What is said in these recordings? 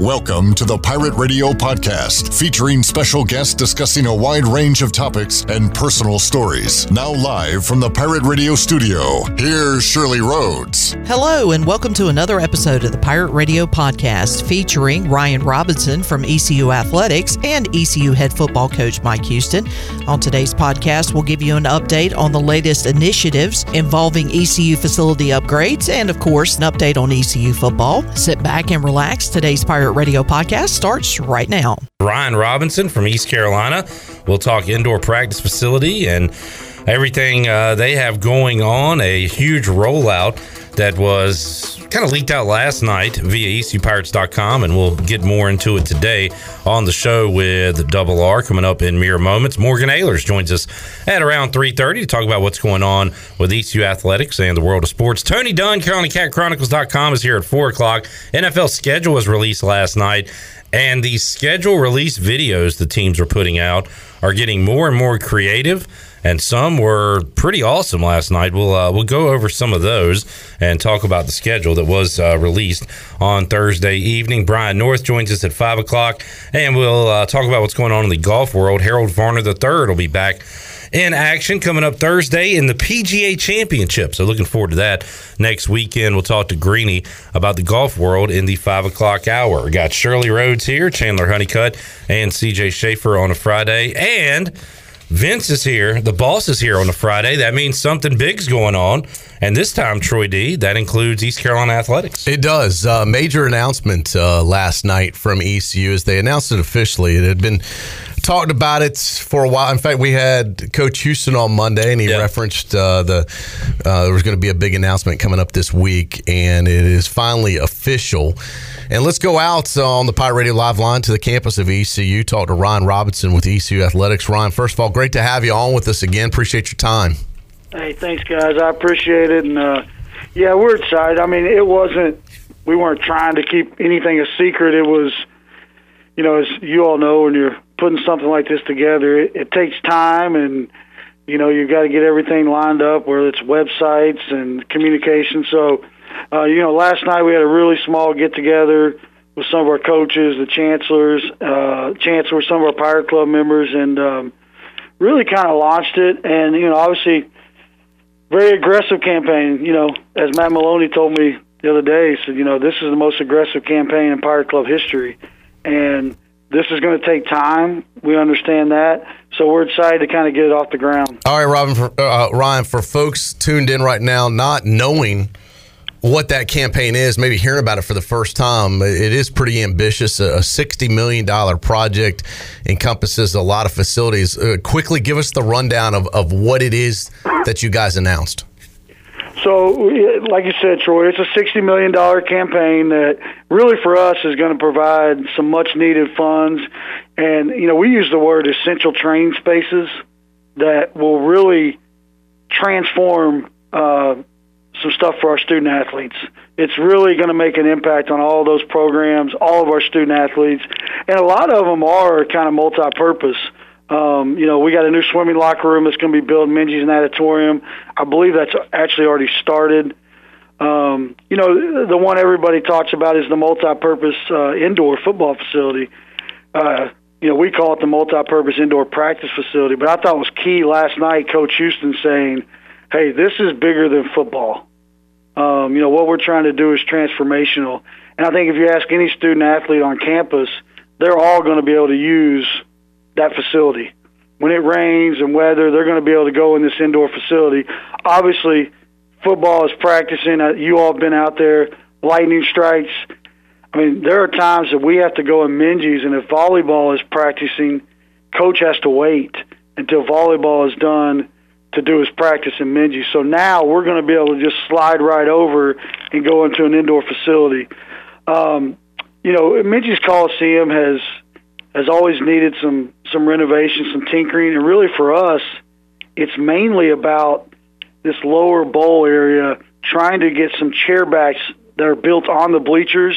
Welcome to the Pirate Radio Podcast, featuring special guests discussing a wide range of topics and personal stories. Now, live from the Pirate Radio studio, here's Shirley Rhodes. Hello, and welcome to another episode of the Pirate Radio Podcast featuring Ryan Robinson from ECU Athletics and ECU head football coach Mike Houston. On today's podcast, we'll give you an update on the latest initiatives involving ECU facility upgrades and, of course, an update on ECU football. Sit back and relax. Today's Pirate Radio Podcast starts right now. Ryan Robinson from East Carolina. We'll talk indoor practice facility and everything uh, they have going on. A huge rollout that was kind of leaked out last night via ECUPirates.com, and we'll get more into it today on the show with Double R coming up in mere moments. Morgan Ahlers joins us at around 3.30 to talk about what's going on with ECU athletics and the world of sports. Tony Dunn, CarolinaCatChronicles.com is here at 4 o'clock. NFL schedule was released last night, and the schedule release videos the teams are putting out are getting more and more creative and some were pretty awesome last night. We'll uh, we'll go over some of those and talk about the schedule that was uh, released on Thursday evening. Brian North joins us at five o'clock, and we'll uh, talk about what's going on in the golf world. Harold Varner III will be back in action coming up Thursday in the PGA Championship. So looking forward to that next weekend. We'll talk to Greeny about the golf world in the five o'clock hour. We got Shirley Rhodes here, Chandler Honeycutt, and CJ Schaefer on a Friday, and Vince is here. The boss is here on a Friday. That means something big's going on. And this time, Troy D, that includes East Carolina Athletics. It does. Uh, major announcement uh, last night from ECU as they announced it officially. It had been talked about it for a while. In fact, we had Coach Houston on Monday, and he yeah. referenced uh, the uh, there was going to be a big announcement coming up this week, and it is finally official. And let's go out on the Pirate Radio Live line to the campus of ECU. Talk to Ryan Robinson with ECU Athletics. Ryan, first of all, great to have you on with us again. Appreciate your time. Hey, thanks, guys. I appreciate it. And uh, yeah, we're excited. I mean, it wasn't. We weren't trying to keep anything a secret. It was, you know, as you all know, when you're putting something like this together, it, it takes time and you know you've got to get everything lined up, whether it's websites and communication. So uh, you know, last night we had a really small get together with some of our coaches, the chancellors, uh, chancellor, some of our Pirate Club members, and um, really kind of launched it. And you know, obviously, very aggressive campaign. You know, as Matt Maloney told me the other day, he said, you know, this is the most aggressive campaign in Pirate Club history, and this is going to take time. We understand that, so we're excited to kind of get it off the ground. All right, Robin, for, uh, Ryan, for folks tuned in right now, not knowing what that campaign is, maybe hearing about it for the first time, it is pretty ambitious. A $60 million project encompasses a lot of facilities. Uh, quickly give us the rundown of, of what it is that you guys announced. So, like you said, Troy, it's a $60 million campaign that really for us is going to provide some much needed funds. And, you know, we use the word essential training spaces that will really transform uh, some stuff for our student athletes. It's really going to make an impact on all those programs, all of our student athletes, and a lot of them are kind of multi-purpose. Um, you know, we got a new swimming locker room that's going to be built in Minges Natatorium. I believe that's actually already started. Um, you know, the one everybody talks about is the multi-purpose uh, indoor football facility. Uh, you know, we call it the multi-purpose indoor practice facility. But I thought it was key last night, Coach Houston saying, "Hey, this is bigger than football." Um, you know, what we're trying to do is transformational. And I think if you ask any student athlete on campus, they're all going to be able to use that facility. When it rains and weather, they're going to be able to go in this indoor facility. Obviously, football is practicing. Uh, you all have been out there, lightning strikes. I mean, there are times that we have to go in Minges, and if volleyball is practicing, coach has to wait until volleyball is done to do his practice in Minges. So now we're going to be able to just slide right over and go into an indoor facility. Um, you know, Minges Coliseum has has always needed some some renovation, some tinkering, and really for us, it's mainly about this lower bowl area, trying to get some chair backs that are built on the bleachers.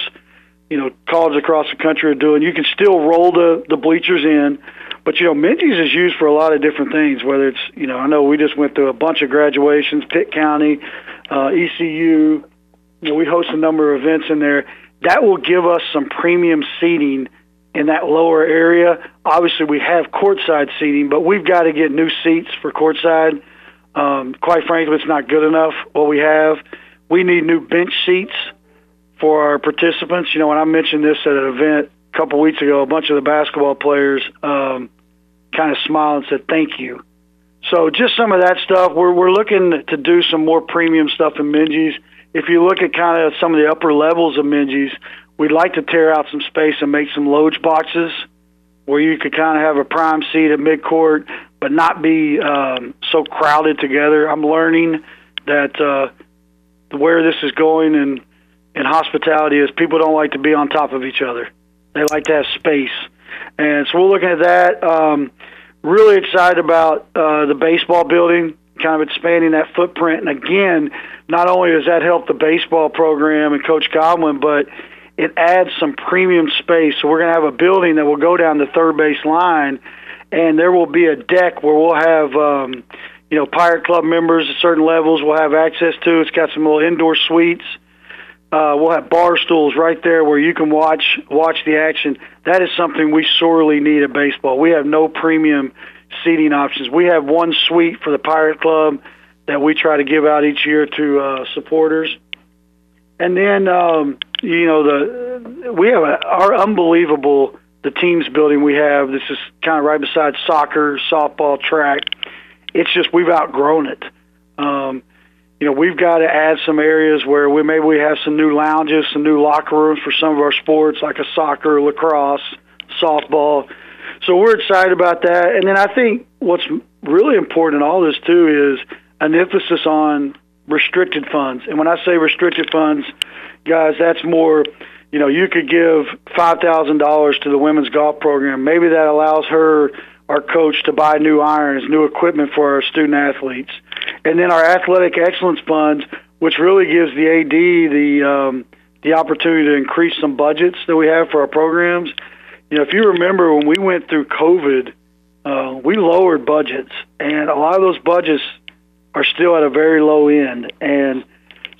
You know, colleges across the country are doing. You can still roll the the bleachers in, But you know, Minges is used for a lot of different things. Whether it's you know, I know we just went through a bunch of graduations, Pitt County, uh, ECU. You know, we host a number of events in there. That will give us some premium seating in that lower area. Obviously, we have courtside seating, but we've got to get new seats for courtside. Um, quite frankly, it's not good enough what we have. We need new bench seats for our participants. You know, when I mentioned this at an event a couple weeks ago, a bunch of the basketball players um, kind of smiled and said, "Thank you." So just some of that stuff. We're we're looking to do some more premium stuff in Minges. If you look at kind of some of the upper levels of Minges, we'd like to tear out some space and make some loge boxes where you could kind of have a prime seat at midcourt, but not be um, so crowded together. I'm learning that uh, where this is going and in hospitality is people don't like to be on top of each other. They like to have space, and so we're looking at that. Um, really excited about uh, the baseball building, kind of expanding that footprint. And again, not only does that help the baseball program and Coach Godwin, but it adds some premium space. So we're going to have a building that will go down the third base line, and there will be a deck where we'll have. Um, you know, Pirate Club members at certain levels will have access to. It's got some little indoor suites. Uh, we'll have bar stools right there where you can watch watch the action. That is something we sorely need at baseball. We have no premium seating options. We have one suite for the Pirate Club that we try to give out each year to uh, supporters. And then um, you know the we have a, our unbelievable the teams building we have. This is kind of right beside soccer, softball, track. It's just we've outgrown it. Um, you know, we've got to add some areas where we maybe we have some new lounges, some new locker rooms for some of our sports, like a soccer, lacrosse, softball. So we're excited about that. And then I think what's really important in all this too is an emphasis on restricted funds. And when I say restricted funds, guys, that's more. You know, you could give five thousand dollars to the women's golf program. Maybe that allows her our coach to buy new irons, new equipment for our student athletes, and then our athletic excellence funds, which really gives the AD the um, the opportunity to increase some budgets that we have for our programs. You know, if you remember when we went through COVID, uh, we lowered budgets, and a lot of those budgets are still at a very low end, and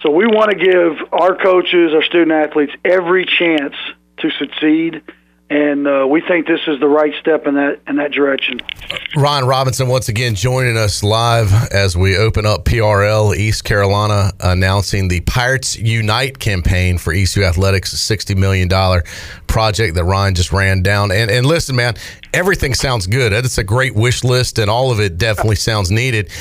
so we want to give our coaches, our student athletes, every chance to succeed and uh, we think this is the right step in that in that direction. Ryan Robinson once again joining us live as we open up PRL East Carolina, announcing the Pirates Unite campaign for ECU Athletics, a sixty million dollar project that Ryan just ran down. And and listen, man, everything sounds good. It's a great wish list, and all of it definitely sounds needed.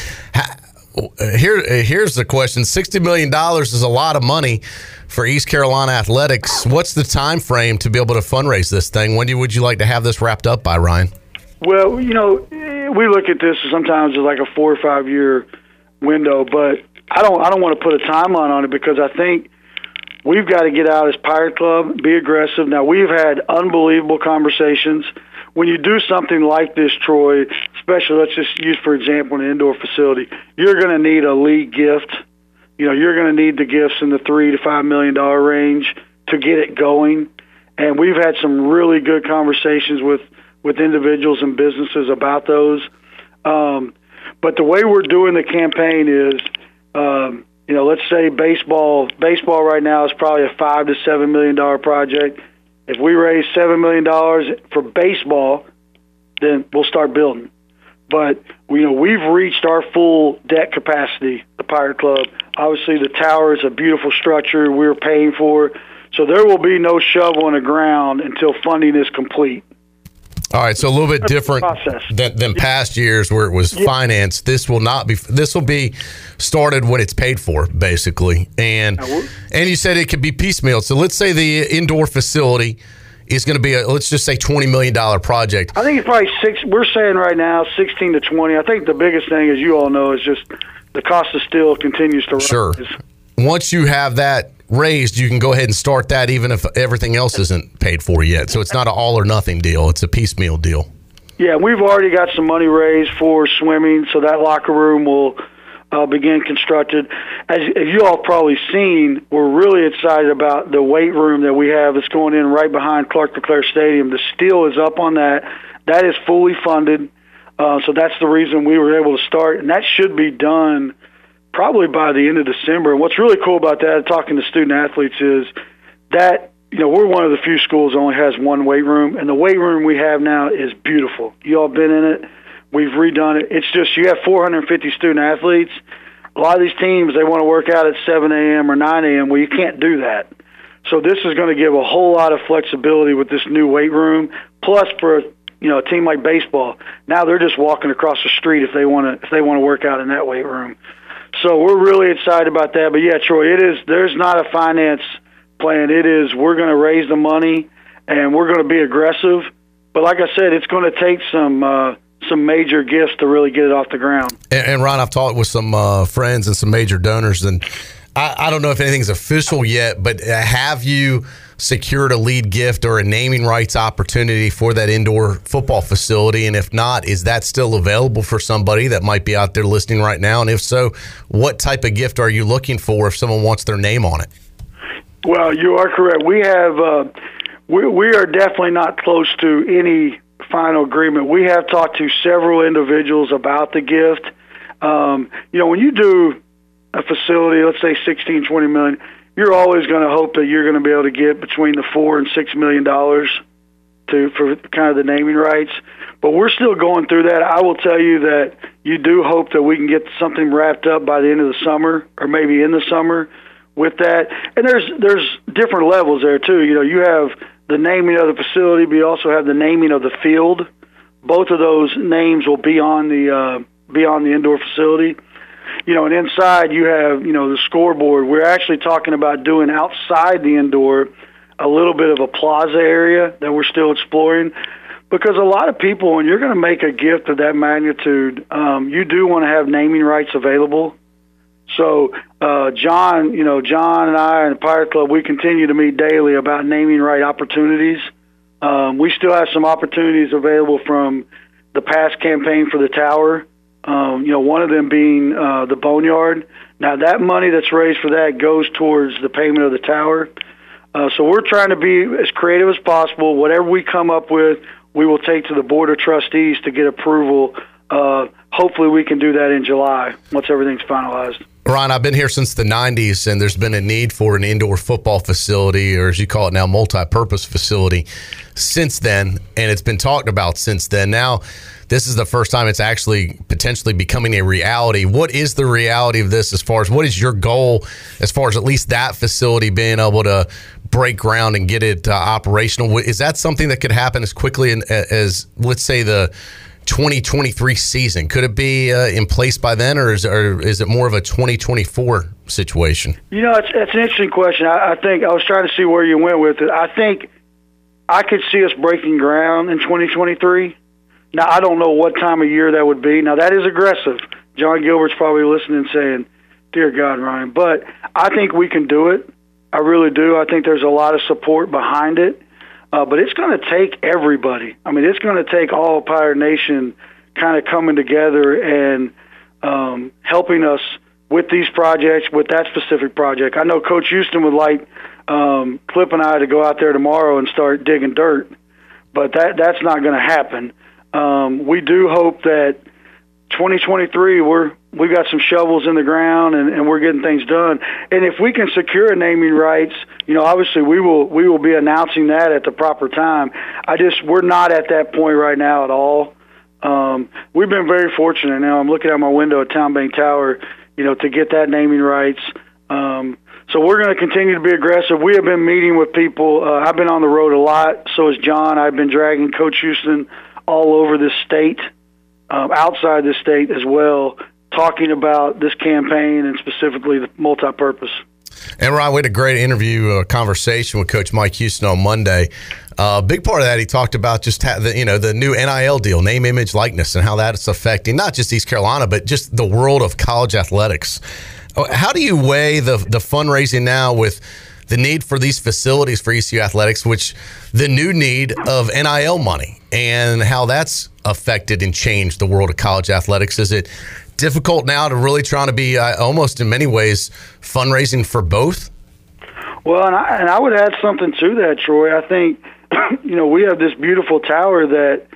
Uh, here, uh, here's the question: Sixty million dollars is a lot of money for East Carolina athletics. What's the time frame to be able to fundraise this thing? When do, would you like to have this wrapped up by, Ryan? Well, you know, we look at this sometimes as like a four or five year window, but I don't I don't want to put a timeline on it because I think we've got to get out as Pirate Club, be aggressive. Now we've had unbelievable conversations. When you do something like this, Troy, especially let's just use for example an indoor facility, you're going to need a lead gift you know, you're going to need the gifts in the three to five million dollar range to get it going. And we've had some really good conversations with with individuals and businesses about those. Um, but the way we're doing the campaign is, um, you know, let's say baseball. Baseball right now is probably a five to seven million dollar project. If we raise seven million dollars for baseball, then we'll start building. But you know, we've reached our full debt capacity, the Pirate Club. Obviously, the tower is a beautiful structure we're paying for, so there will be no shovel in the ground until funding is complete. All right, so a little bit different than, than past years where it was yeah. financed. This will not be. This will be started when it's paid for, basically. And and you said it could be piecemeal. So let's say the indoor facility is going to be a let's just say twenty million dollar project. I think it's probably six. We're saying right now sixteen to twenty. I think the biggest thing, as you all know, is just the cost of steel continues to rise. Sure. Once you have that raised, you can go ahead and start that, even if everything else isn't paid for yet. So it's not an all or nothing deal; it's a piecemeal deal. Yeah, we've already got some money raised for swimming, so that locker room will uh, begin constructed. As, as you all probably seen, we're really excited about the weight room that we have that's going in right behind Clark LeClair Stadium. The steel is up on that. That is fully funded. Uh, so that's the reason we were able to start, and that should be done probably by the end of December. And what's really cool about that, talking to student athletes, is that you know we're one of the few schools that only has one weight room, and the weight room we have now is beautiful. You all been in it. We've redone it. It's just you have 450 student athletes. A lot of these teams they want to work out at 7 a.m. or 9 a.m. Well, you can't do that. So this is going to give a whole lot of flexibility with this new weight room. Plus, for you know a team like baseball, now they're just walking across the street if they want to if they want to work out in that weight room. So we're really excited about that. But yeah, Troy, it is. There's not a finance plan. It is. We're going to raise the money and we're going to be aggressive. But like I said, it's going to take some. Uh, some major gifts to really get it off the ground. And, and Ron, I've talked with some uh, friends and some major donors, and I, I, don't know if anything's official yet, but have you secured a lead gift or a naming rights opportunity for that indoor football facility? And if not, is that still available for somebody that might be out there listening right now? And if so, what type of gift are you looking for if someone wants their name on it? Well, you are correct. We have uh, we we are definitely not close to any final agreement. We have talked to several individuals about the gift. Um, you know, when you do a facility, let's say 16, 20 million, you're always going to hope that you're going to be able to get between the four and six million dollars to for kind of the naming rights. But we're still going through that. I will tell you that you do hope that we can get something wrapped up by the end of the summer, or maybe in the summer, with that. And there's there's different levels there too. You know, you have the naming of the facility, but you also have the naming of the field. Both of those names will be on the uh, be on the indoor facility you know, and inside you have, you know, the scoreboard. We're actually talking about doing outside the indoor a little bit of a plaza area that we're still exploring because a lot of people, when you're going to make a gift of that magnitude, um, you do want to have naming rights available. So, uh, Jon, you know, Jon and I and the Pirate Club, we continue to meet daily about naming right opportunities. Um, we still have some opportunities available from the past campaign for the tower um, you know, one of them being uh, the boneyard. Now, that money that's raised for that goes towards the payment of the tower. Uh, so we're trying to be as creative as possible. Whatever we come up with, we will take to the board of trustees to get approval. Uh, hopefully, we can do that in July once everything's finalized. Ron, I've been here since the 90s, and there's been a need for an indoor football facility, or as you call it now, multi purpose facility, since then. And it's been talked about since then. Now, this is the first time it's actually potentially becoming a reality. What is the reality of this as far as what is your goal as far as at least that facility being able to break ground and get it uh, operational? Is that something that could happen as quickly in, as, let's say, the 2023 season? Could it be uh, in place by then, or is, or is it more of a 2024 situation? You know, it's, it's an interesting question. I, I think I was trying to see where you went with it. I think I could see us breaking ground in 2023. Now I don't know what time of year that would be. Now that is aggressive. Jon Gilbert's probably listening, saying, "Dear God, Ryan," but I think we can do it. I really do. I think there's a lot of support behind it. Uh, but it's going to take everybody. I mean, it's going to take all of Pirate Nation kind of coming together and um, helping us with these projects, with that specific project. I know Coach Houston would like um, Clip and I to go out there tomorrow and start digging dirt, but that that's not going to happen um, we do hope that 2023 we're we've got some shovels in the ground and, and we're getting things done. And if we can secure naming rights, you know, obviously we will we will be announcing that at the proper time. I just we're not at that point right now at all. Um, we've been very fortunate. Now I'm looking out my window at Town Bank Tower, you know, to get that naming rights. Um, so we're going to continue to be aggressive. We have been meeting with people. Uh, I've been on the road a lot. So has John. I've been dragging Coach Houston all over the state, um, outside the state as well, talking about this campaign and specifically the multi-purpose. And Ryan, we had a great interview, uh, conversation with Coach Mike Houston on Monday. A uh, big part of that, he talked about just the you know the new NIL deal, name, image, likeness, and how that's affecting not just East Carolina, but just the world of college athletics. Oh, how do you weigh the the fundraising now with the need for these facilities for ECU athletics, which the new need of NIL money and how that's affected and changed the world of college athletics. Is it difficult now to really trying to be uh, almost in many ways fundraising for both? Well, and I, and I would add something to that, Troy. I think you know we have this beautiful tower that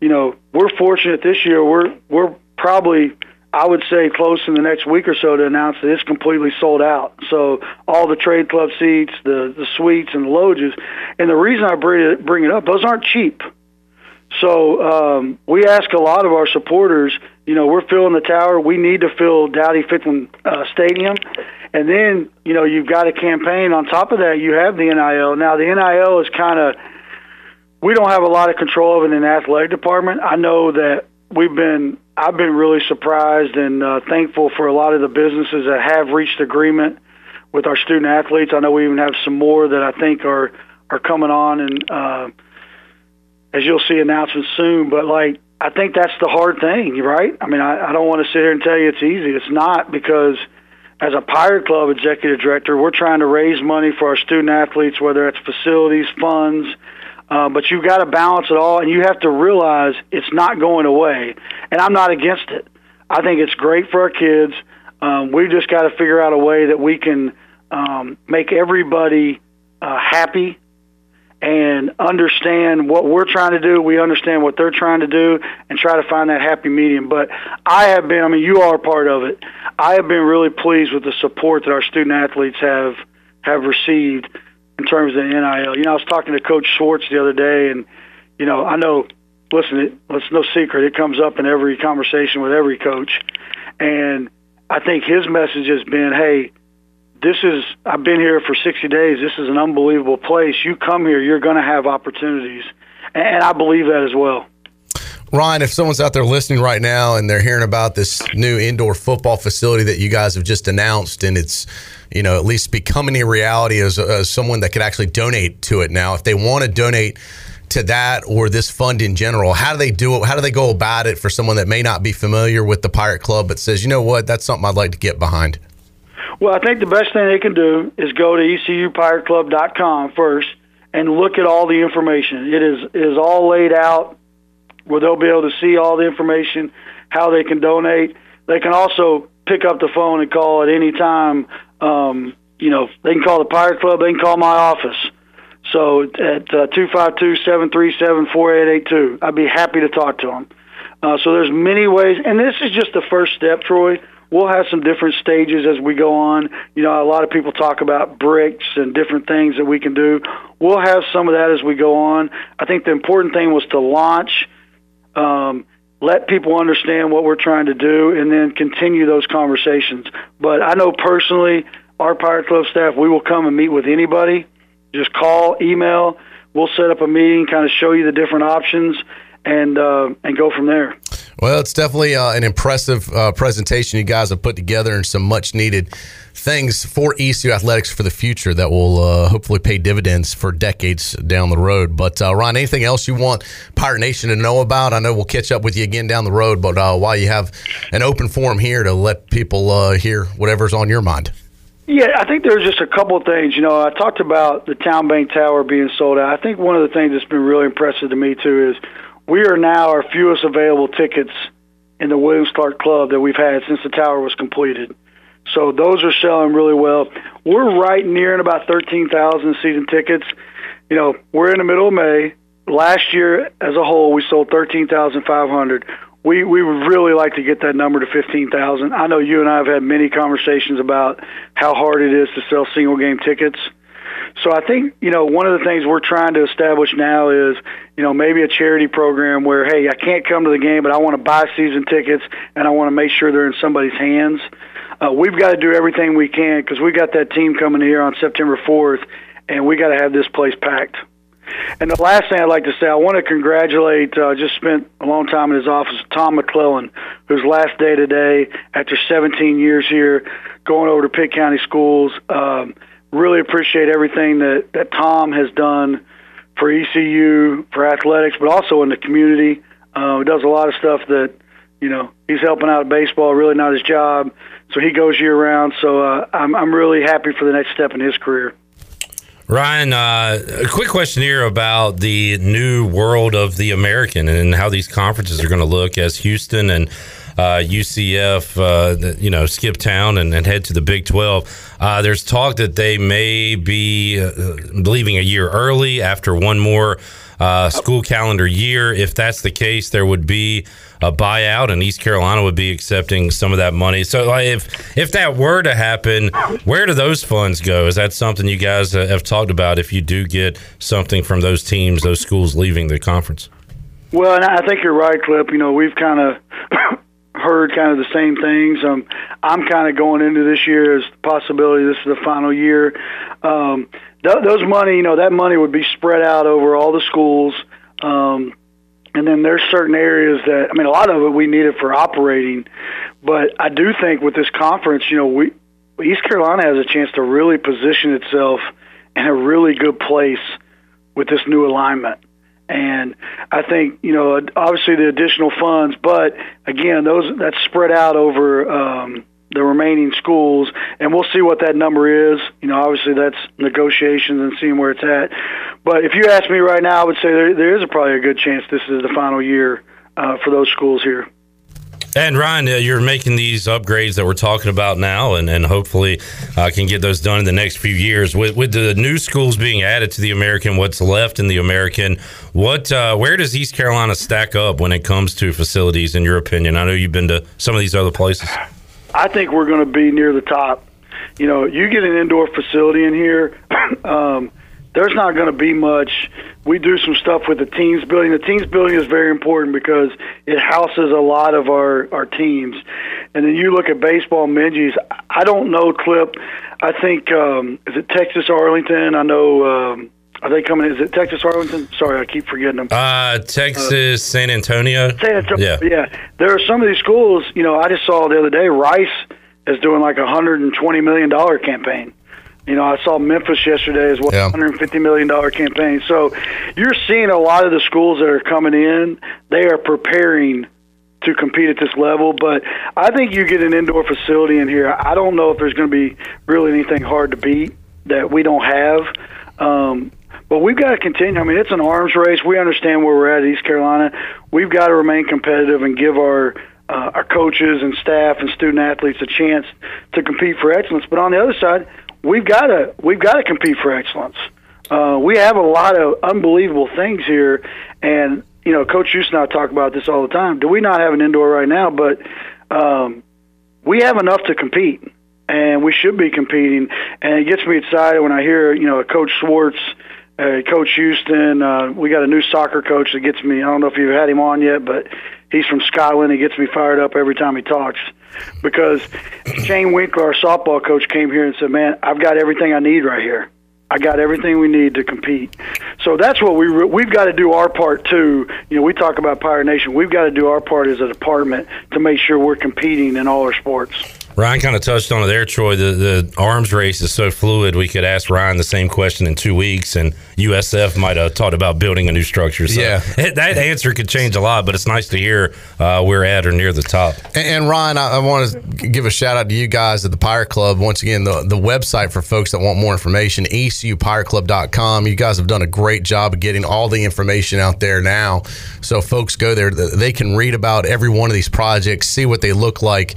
you know we're fortunate this year. We're we're probably I would say close in the next week or so to announce that it's completely sold out. So all the trade club seats, the the suites, and the lodges. And the reason I bring it, bring it up, those aren't cheap. So um, we ask a lot of our supporters. You know, we're filling the tower. We need to fill Dowdy Ficklen uh, Stadium, and then you know you've got a campaign. On top of that, you have the NIL. Now the NIL is kind of we don't have a lot of control of it in the athletic department. I know that we've been I've been really surprised and uh, thankful for a lot of the businesses that have reached agreement with our student athletes. I know we even have some more that I think are are coming on, and uh, as you'll see announcements soon. But like I think that's the hard thing, right? I mean, I, I don't want to sit here and tell you it's easy. It's not because as a Pirate Club executive director, we're trying to raise money for our student athletes, whether it's facilities, funds, uh, but you've got to balance it all, and you have to realize it's not going away. And I'm not against it. I think it's great for our kids. Um, we've just got to figure out a way that we can um, make everybody uh, happy and understand what we're trying to do. We understand what they're trying to do, and try to find that happy medium. But I have been. I mean, you are part of it. I have been really pleased with the support that our student athletes have have received in terms of NIL. You know, I was talking to Coach Schwartz the other day, and you know, I know. Listen, it, it's no secret. It comes up in every conversation with every coach, and I think his message has been, "Hey, this is. I've been here for 60 days. This is an unbelievable place. You come here, you're going to have opportunities, and I believe that as well." Ryan, if someone's out there listening right now and they're hearing about this new indoor football facility that you guys have just announced, and it's you know, at least becoming a reality as, as someone that could actually donate to it now. If they want to donate to that or this fund in general, how do they do it? How do they go about it for someone that may not be familiar with the Pirate Club but says, you know what, that's something I'd like to get behind? Well, I think the best thing they can do is go to ecupirateclub.com first and look at all the information. It is is all laid out where they'll be able to see all the information, how they can donate. They can also pick up the phone and call at any time um, you know, they can call the Pirate Club. They can call my office. So at uh, two five two seven three seven four eight eight two, I'd be happy to talk to them. Uh, so there's many ways, and this is just the first step, Troy. We'll have some different stages as we go on. You know, a lot of people talk about bricks and different things that we can do. We'll have some of that as we go on. I think the important thing was to launch, um, let people understand what we're trying to do, and then continue those conversations. But I know personally, our Pirate Club staff, we will come and meet with anybody. Just call, email. We'll set up a meeting, kind of show you the different options, and uh, and go from there. Well, it's definitely uh, an impressive uh, presentation you guys have put together and some much needed things for ECU athletics for the future that will uh, hopefully pay dividends for decades down the road. But uh, Ron, anything else you want Pirate Nation to know about? I know we'll catch up with you again down the road, but uh, while you have an open forum here to let people uh, hear whatever's on your mind. Yeah, I think there's just a couple of things. You know, I talked about the Town Bank Tower being sold out. I think one of the things that's been really impressive to me too is we are now our fewest available tickets in the Williams Clark Club that we've had since the tower was completed. So those are selling really well. We're right near about 13,000 season tickets. You know, we're in the middle of May. Last year, as a whole, we sold 13,500. We we would really like to get that number to 15,000. I know you and I have had many conversations about how hard it is to sell single game tickets. So I think you know one of the things we're trying to establish now is you know maybe a charity program where hey I can't come to the game but I want to buy season tickets and I want to make sure they're in somebody's hands. Uh, we've got to do everything we can because we got that team coming here on September 4th, and we got to have this place packed. And the last thing I'd like to say, I want to congratulate. Uh, just spent a long time in his office, Tom McClellan, whose last day today after 17 years here, going over to Pitt County Schools. Um, really appreciate everything that, that Tom has done for ECU, for athletics, but also in the community. Uh, he does a lot of stuff that, you know, he's helping out baseball, really not his job. So he goes year round. So uh, I'm, I'm really happy for the next step in his career. Ryan, uh, a quick question here about the new world of the American and how these conferences are going to look as Houston and uh, UCF, uh, you know, skip town and, and, head to the Big 12. Uh, there's talk that they may be uh, leaving a year early after one more uh, school calendar year. If that's the case, there would be a buyout, and East Carolina would be accepting some of that money. So, like, if if that were to happen, where do those funds go? Is that something you guys have talked about? If you do get something from those teams, those schools leaving the conference. Well, and I think you're right, Clip. You know, we've kind of heard kind of the same things. Um, I'm kind of going into this year as the possibility this is the final year. Um, th- those money, you know, that money would be spread out over all the schools. Um, and then there's certain areas that I mean, a lot of it we need it for operating, but I do think with this conference, you know, we East Carolina has a chance to really position itself in a really good place with this new alignment. And I think you know, obviously the additional funds, but again, those that's spread out over um, the remaining schools, and we'll see what that number is. You know, obviously that's negotiations and seeing where it's at. But if you ask me right now, I would say there, there is a, probably a good chance this is the final year uh, for those schools here. And Ryan, uh, you're making these upgrades that we're talking about now, and, and hopefully uh, can get those done in the next few years. With, with the new schools being added to the American, what's left in the American, what uh, where does East Carolina stack up when it comes to facilities? In your opinion, I know you've been to some of these other places. I think we're going to be near the top. You know, you get an indoor facility in here, um, there's not going to be much. We do some stuff with the teams building. The teams building is very important because it houses a lot of our our teams. And then you look at baseball, Minges. I don't know, Clip. I think um, is it Texas Arlington? I know. Um, are they coming? Is it Texas Arlington? Sorry, I keep forgetting them. Uh, Texas uh, San Antonio. San Antonio. Yeah. yeah. There are some of these schools. You know, I just saw the other day Rice is doing like a hundred and twenty million dollar campaign. You know, I saw Memphis yesterday as well, yeah. $150 million campaign. So you're seeing a lot of the schools that are coming in, they are preparing to compete at this level. But I think you get an indoor facility in here. I don't know if there's going to be really anything hard to beat that we don't have. Um, but we've got to continue. I mean, it's an arms race. We understand where we're at, East Carolina. We've got to remain competitive and give our uh, our coaches and staff and student athletes a chance to compete for excellence. But on the other side, we've got to we've got to compete for excellence. Uh, we have a lot of unbelievable things here, and you know, Coach Houston and I talk about this all the time. Do we not have an indoor right now? But um, we have enough to compete, and we should be competing. And it gets me excited when I hear you know Coach Schwartz uh, Coach Houston. Uh, we got a new soccer coach that gets me. I don't know if you've had him on yet, but he's from Scotland. He gets me fired up every time he talks because Shane Winkler, our softball coach, came here and said, "Man, I've got everything I need right here. I got everything we need to compete." So that's what we re- we've got to do our part too. You know, we talk about Pirate Nation. We've got to do our part as a department to make sure we're competing in all our sports. Ryan kind of touched on it there, Troy. The, the arms race is so fluid. We could ask Ryan the same question in two weeks, and USF might have talked about building a new structure. So yeah, that answer could change a lot, but it's nice to hear uh, we're at or near the top. And, and Ryan, I, I, want to give a shout out to you guys at the Pirate Club. Once again, the, the website for folks that want more information, ecupirateclub.com. You guys have done a great job of getting all the information out there now. So folks go there, they can read about every one of these projects, see what they look like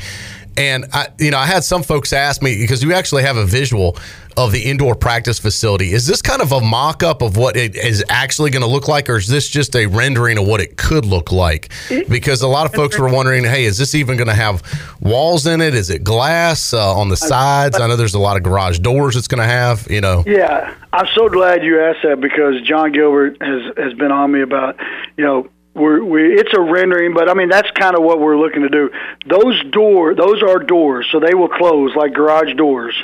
and I, you know, I had some folks ask me because we actually have a visual of the indoor practice facility. Is this kind of a mock up of what it is actually going to look like, or is this just a rendering of what it could look like? Because a lot of folks were wondering, hey, is this even going to have walls in it? Is it glass uh, on the sides? I know there's a lot of garage doors it's going to have, you know. Yeah, I'm so glad you asked that because Jon Gilbert has, has been on me about, you know, we're, we it's a rendering, but I mean that's kind of what we're looking to do. Those door, those are doors, so they will close like garage doors,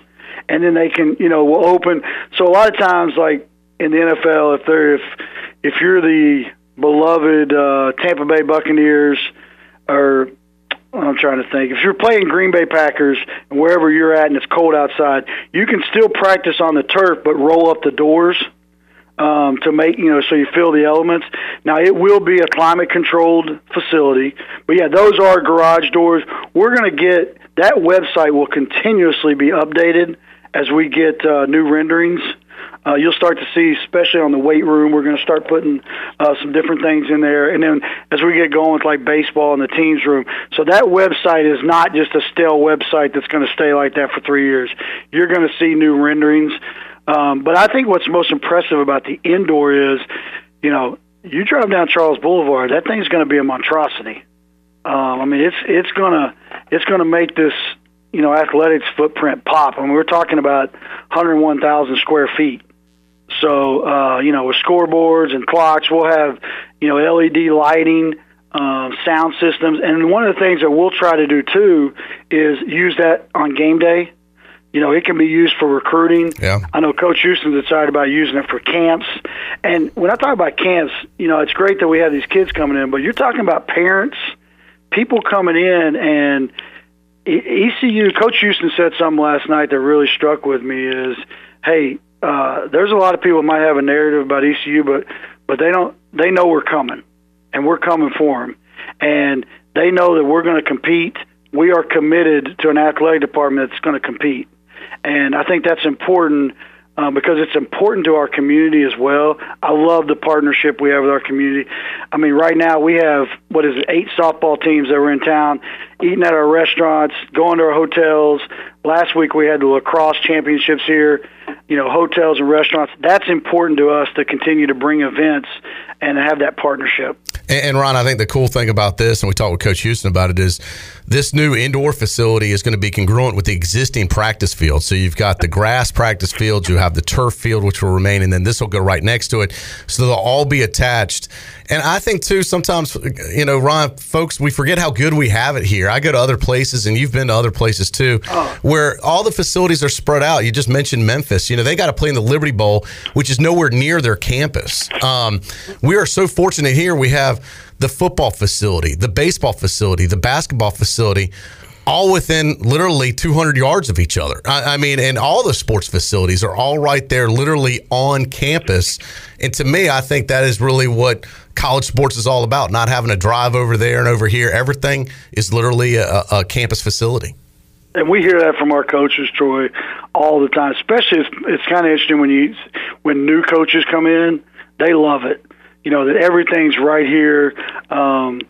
and then they can, you know, will open. So a lot of times, like in the NFL, if they're if if you're the beloved uh, Tampa Bay Buccaneers, or I'm trying to think, if you're playing Green Bay Packers and wherever you're at and it's cold outside, you can still practice on the turf, but roll up the doors um, to make you know so you feel the elements. Now it will be a climate controlled facility, but yeah, those are garage doors. We're going to get that website will continuously be updated as we get uh, new renderings Uh, you'll start to see, especially on the weight room, we're going to start putting uh, some different things in there. And then as we get going with like baseball in the teams room, so that website is not just a stale website that's going to stay like that for three years. You're going to see new renderings. Um, but I think what's most impressive about the indoor is, you know, you drive down Charles Boulevard, that thing's going to be a monstrosity. Um, I mean, it's it's gonna it's gonna make this you know athletics footprint pop. I mean, we're talking about 101,000 square feet. So uh, you know, with scoreboards and clocks, we'll have you know LED lighting, um, sound systems, and one of the things that we'll try to do too is use that on game day. You know, it can be used for recruiting. Yeah. I know Coach Houston's excited about using it for camps. And when I talk about camps, you know, it's great that we have these kids coming in, but you're talking about parents, people coming in, and ECU. Coach Houston said something last night that really struck with me. Is hey, uh, there's a lot of people might have a narrative about ECU, but but they don't. They know we're coming, and we're coming for them, and they know that we're going to compete. We are committed to an athletic department that's going to compete, and I think that's important uh, because it's important to our community as well. I love the partnership we have with our community. I mean, right now we have what is it, eight softball teams that were in town, eating at our restaurants, going to our hotels. Last week we had the lacrosse championships here. You know, hotels and restaurants. That's important to us to continue to bring events and have that partnership. And, Ron, I think the cool thing about this, and we talked with Coach Houston about it, is this new indoor facility is going to be congruent with the existing practice field. So you've got the grass practice field, you have the turf field, which will remain, and then this will go right next to it. So they'll all be attached. And I think too, sometimes you know, Ron, folks, we forget how good we have it here. I go to other places, and you've been to other places too, oh. where all the facilities are spread out. You just mentioned Memphis. You know, they got to play in the Liberty Bowl, which is nowhere near their campus. Um, we are so fortunate here. We have the football facility, the baseball facility, the basketball facility, all within literally 200 yards of each other. I, I, mean, and all the sports facilities are all right there, literally on campus. And to me, I think that is really what college sports is all about not having to drive over there and over here. Everything is literally a, a campus facility. And we hear that from our coaches, Troy, all the time. Especially, it's, it's kind of interesting when you when new coaches come in, they love it you know that everything's right here. Um,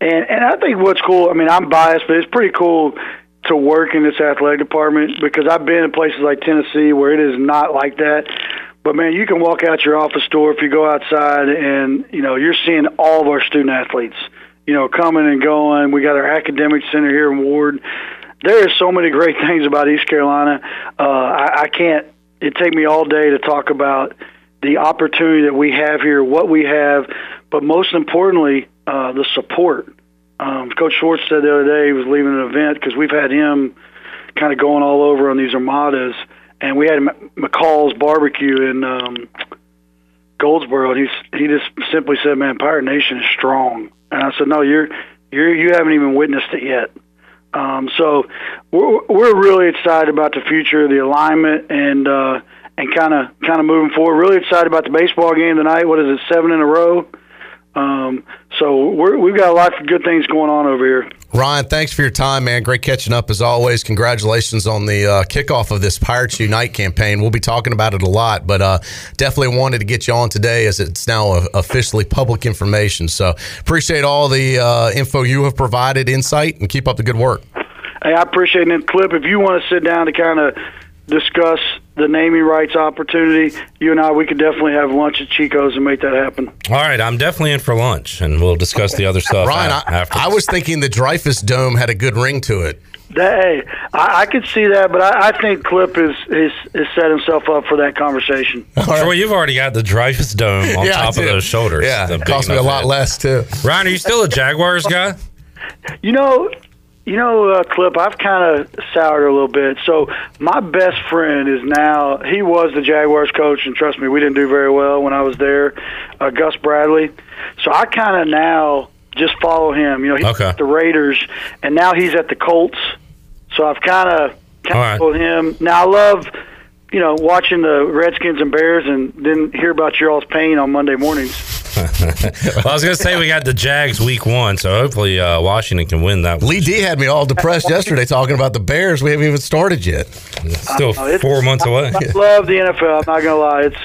and and I think what's cool. I mean, I'm biased, but it's pretty cool to work in this athletic department because I've been in places like Tennessee where it is not like that. But man, you can walk out your office door if you go outside, and you know you're seeing all of our student athletes, you know, coming and going. We got our academic center here in Ward. There are so many great things about East Carolina. Uh, I, I can't. It take me all day to talk about the opportunity that we have here, what we have, but most importantly, uh, the support. Um, Coach Schwartz said the other day he was leaving an event because we've had him kind of going all over on these armadas, and we had McCall's barbecue in um, Goldsboro, and he's he just simply said, "Man, Pirate Nation is strong." And I said, "No, you're you're you haven't even witnessed it yet." Um, so we're we're really excited about the future, the alignment, and uh, and kind of kind of moving forward. Really excited about the baseball game tonight. What is it, seven in a row? Um, so we have got a lot of good things going on over here. Ryan, thanks for your time, man. Great catching up as always. Congratulations on the uh, kickoff of this Pirates Unite campaign. We'll be talking about it a lot, but uh, definitely wanted to get you on today as it's now officially public information. So appreciate all the uh, info you have provided, insight, and keep up the good work. Hey, I appreciate it. And Clip, if you want to sit down to kind of discuss the naming rights opportunity, you and I, we could definitely have lunch at Chico's and make that happen. All right, I'm definitely in for lunch, and we'll discuss the other stuff. Ryan, I, I, was thinking the Dreyfus Dome had a good ring to it. hey, I, I, could see that, but I, I think Clip is, is, is set himself up for that conversation. Right. Troy, you've already got the Dreyfus Dome on yeah, top of those shoulders. Yeah, it cost me a lot head. less too. Ryan, are you still a Jaguars guy? You know, you know, uh, Clip, I've kind of soured a little bit. So my best friend is now, he was the Jaguars coach, and trust me, we didn't do very well when I was there, uh, Gus Bradley. So I kind of now just follow him. You know, he's okay. at the Raiders, and now he's at the Colts. So I've kind of kind of followed him. Now I love, you know, watching the Redskins and Bears, and then hear about your all's pain on Monday mornings. well, I was going to say we got the Jags week one, so hopefully uh, Washington can win that. Lee D had me all depressed yesterday talking about the Bears. We haven't even started yet. It's still four months away. I, I love the NFL. I'm not gonna lie. It's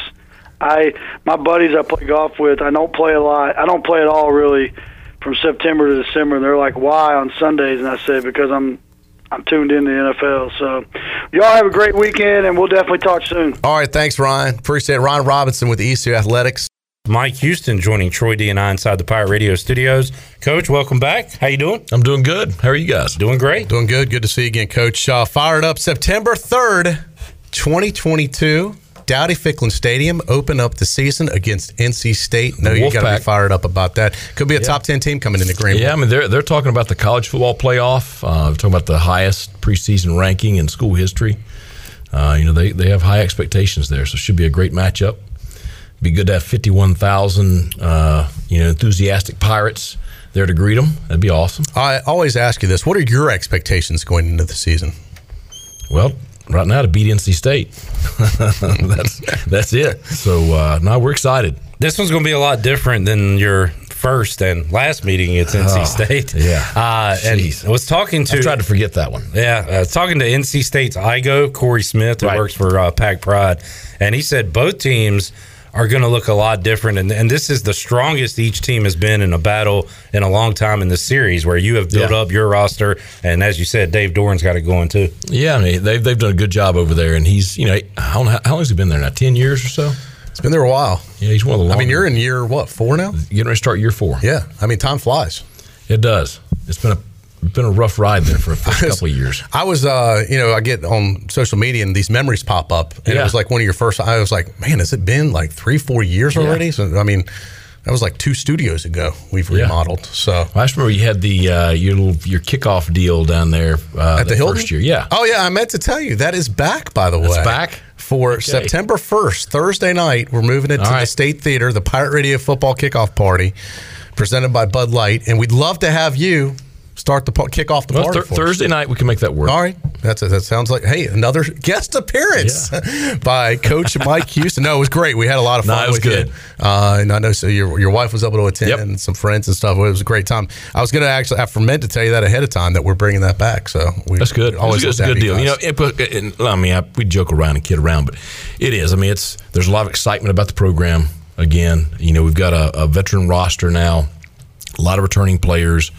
I my buddies I play golf with. I don't play a lot. I don't play at all really from September to December. And they're like, "Why on Sundays?" And I say, "Because I'm I'm tuned in the NFL. So, y'all have a great weekend, and we'll definitely talk soon. All right, thanks, Ryan. Appreciate it. Ryan Robinson with ECU Athletics. Mike Houston joining Troy D and I inside the Pirate Radio studios. Coach, welcome back. How you doing? I'm doing good. How are you guys? Doing great. Doing good. Good to see you again, Coach. Uh, fired up September 3rd, 2022. Dowdy Ficklen Stadium open up the season against NC State. No, you got to be fired up about that. Could be a yeah. top ten team coming into Greenville. Yeah, I mean they're they're talking about the college football playoff. Uh, talking about the highest preseason ranking in school history. Uh, you know they they have high expectations there, so it should be a great matchup. Be good to have fifty one thousand uh, you know enthusiastic pirates there to greet them. That'd be awesome. I always ask you this: What are your expectations going into the season? Well, right now to beat NC State. that's that's it. So uh, now we're excited. This one's going to be a lot different than your first and last meeting at NC oh, State. Yeah, uh, and I was talking to. I tried to forget that one. Yeah, I was talking to NC State's IGO Corey Smith, who right. works for uh, Pack Pride, and he said both teams are going to look a lot different. And, and this is the strongest each team has been in a battle in a long time in this series, where you have built yeah. up your roster. And as you said, Dave Doeren's got it going too. Yeah, I mean, they've, they've done a good job over there. And he's, you know, I don't know, how long has he been there now? 10 years or so? It's been there a while. Yeah, he's one of the longest. I mean, you're in year, what, four now? Getting ready to start year four. Yeah. I mean, time flies. It does. It's been a been a rough ride there for a couple of years. I was, uh, you know, I get on social media and these memories pop up, and yeah. it was like one of your first. I was like, man, has it been like three, four years already? Yeah. So, I mean, that was like two studios ago. We've remodeled. Yeah. So well, I just remember you had the uh, your little, your kickoff deal down there uh, at the Hilton first year. Yeah. Oh yeah, I meant to tell you that is back. By the That's way, back for okay. September first, Thursday night. We're moving it All to right. the State Theater, the Pirate Radio Football Kickoff Party, presented by Bud Light, and we'd love to have you start the kick off the well, party. Th- Thursday night we can make that work. All right, that's a, that sounds like hey another guest appearance yeah. by Coach Mike Houston. No, it was great. We had a lot of fun. No, it was good. Uh, and I know so your your wife was able to attend yep. and some friends and stuff. It was a great time. I was going to actually I meant to tell you that ahead of time that we're bringing that back. So we, that's good. Always it's a good deal. You know, it, it, I mean, I, we joke around and kid around, but it is. I mean, it's there's a lot of excitement about the program. Again, you know, we've got a, a veteran roster now, a lot of returning players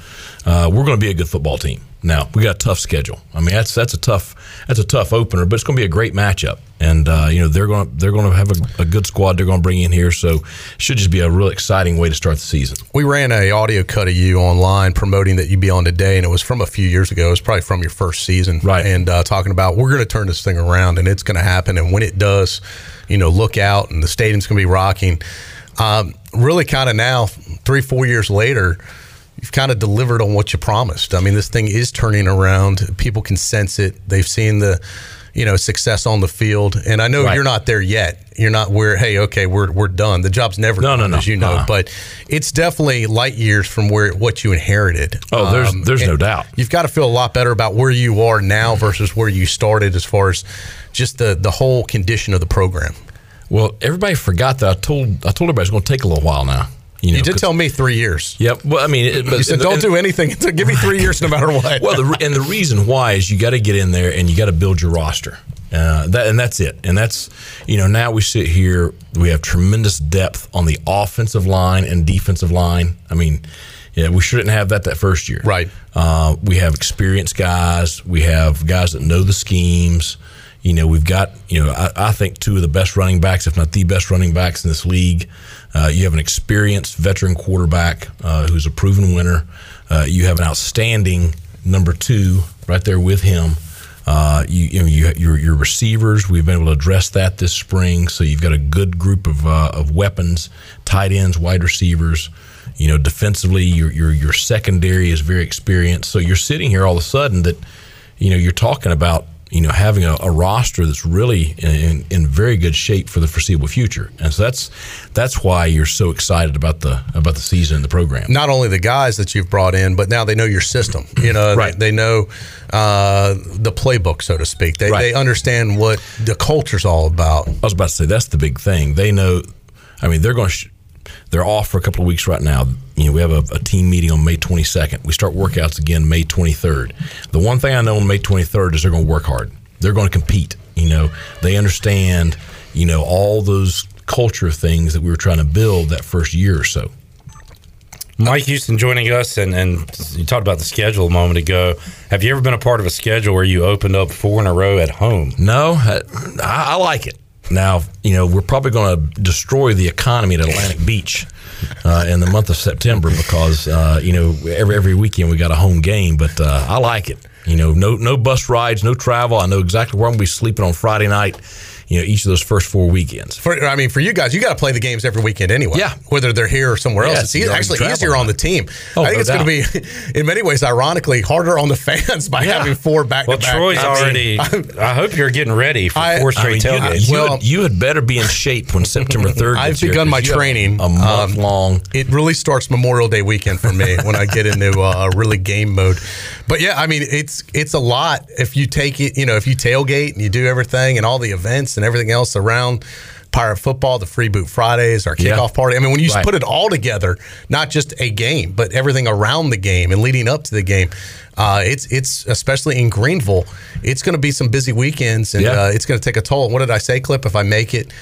uh, we're going to be a good football team. Now we got a tough schedule. I mean, that's that's a tough that's a tough opener, but it's going to be a great matchup. And uh, you know they're going to, they're going to have a, a, good squad. They're going to bring in here, so it should just be a real exciting way to start the season. We ran a audio cut of you online promoting that you'd be on today, and it was from a few years ago. It was probably from your first season, right? And uh, talking about we're going to turn this thing around, and it's going to happen. And when it does, you know, look out, and the stadium's going to be rocking. Um, really, kind of now, three four years later you've kind of delivered on what you promised. I mean, this thing is turning around. People can sense it. They've seen the, you know, success on the field. And I know right. you're not there yet. You're not where, hey, okay, we're we're done. The job's never no, done, no, no. as you know. Uh-huh. But it's definitely light years from where what you inherited. Oh, there's um, there's no doubt. You've got to feel a lot better about where you are now versus where you started, as far as just the the whole condition of the program. Well, everybody forgot that I told I told everybody it's going to take a little while now. You, know, you did tell me three years. Yep. Well, I mean, it, but, you said don't and, do anything. Give me three years, no matter what. well, the, and the reason why is you got to get in there and you got to build your roster. Uh, that and that's it. And that's you know now we sit here. We have tremendous depth on the offensive line and defensive line. I mean, yeah, we shouldn't have that that first year. Right. Uh, we have experienced guys. We have guys that know the schemes. You know, we've got you know I, I think two of the best running backs, if not the best running backs in this league. Uh, you have an experienced veteran quarterback uh, who's a proven winner. Uh, you have an outstanding number two right there with him. Uh, you, you, know, you, your, your receivers, we've been able to address that this spring. So you've got a good group of, uh, of weapons, tight ends, wide receivers. You know, defensively, your, your your secondary is very experienced. So you're sitting here all of a sudden that, you know, you're talking about you know, having a, a roster that's really in, in, very good shape for the foreseeable future. And so that's that's why you're so excited about the about the season and the program. Not only the guys that you've brought in, but now they know your system. You know, right. they, they know uh, the playbook, so to speak. They, right. they understand what the culture's all about. I was about to say that's the big thing. They know. I mean, they're going to. Sh- they're off for a couple of weeks right now. You know, we have a, a, team meeting on May 22nd. We start workouts again May 23rd. The one thing I know on May 23rd is they're going to work hard. They're going to compete. You know, they understand. You know, all those culture things that we were trying to build that first year or so. Mike Houston joining us, and, and you talked about the schedule a moment ago. Have you ever been a part of a schedule where you opened up four in a row at home? No, I, I like it. Now, you know, we're probably going to destroy the economy at Atlantic Beach uh, in the month of September because, uh, you know, every every weekend we got a home game. But uh, I like it. You know, no no bus rides, no travel. I know exactly where I'm going to be sleeping on Friday night you know each of those first four weekends. For, I mean, for you guys, you got to play the games every weekend anyway. Yeah, whether they're here or somewhere yeah, else, it's actually easier on the team. Oh, I think no it's going to be, in many ways, ironically, harder on the fans by yeah. having four back. Well, Troy's I already. Mean, I hope you're getting ready for I, four straight I mean, tailgates. You, well, you had better be in shape when September third. I've begun my training. A month um, long. It really starts Memorial Day weekend for me when I get into uh, really game mode. But yeah, I mean, it's it's a lot if you take it. You know, if you tailgate and you do everything and all the events and everything else around Pirate Football, the Free Boot Fridays, our kickoff yeah. party. I mean, when you right. put it all together, not just a game, but everything around the game and leading up to the game, uh, it's it's especially in Greenville, it's going to be some busy weekends, and yeah. uh, it's going to take a toll. What did I say, Clip? If I make it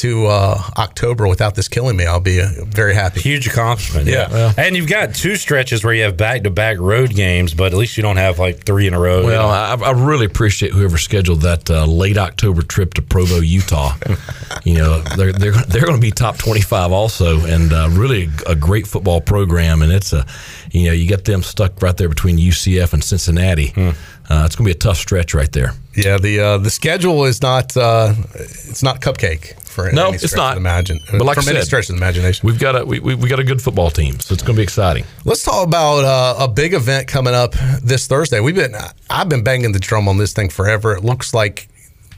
to uh, October without this killing me, I'll be uh, very happy. Huge accomplishment. Yeah. yeah. And you've got two stretches where you have back to back road games, but at least you don't have like three in a row. Well, you know? I, I, really appreciate whoever scheduled that uh, late October trip to Provo, Utah. you know, they're, they're, they're going to be top 25 also, and uh, really a great football program. And it's a, you know, you get them stuck right there between UCF and Cincinnati. Hmm. Uh, it's going to be a tough stretch right there. Yeah, the uh, the schedule is not uh, it's not cupcake for no, it's not. Imagine, but like from I said, stretch of the imagination, we've got a we, we, we got a good football team, so it's going to be exciting. Let's talk about uh, a big event coming up this Thursday. We've been I've been banging the drum on this thing forever. It looks like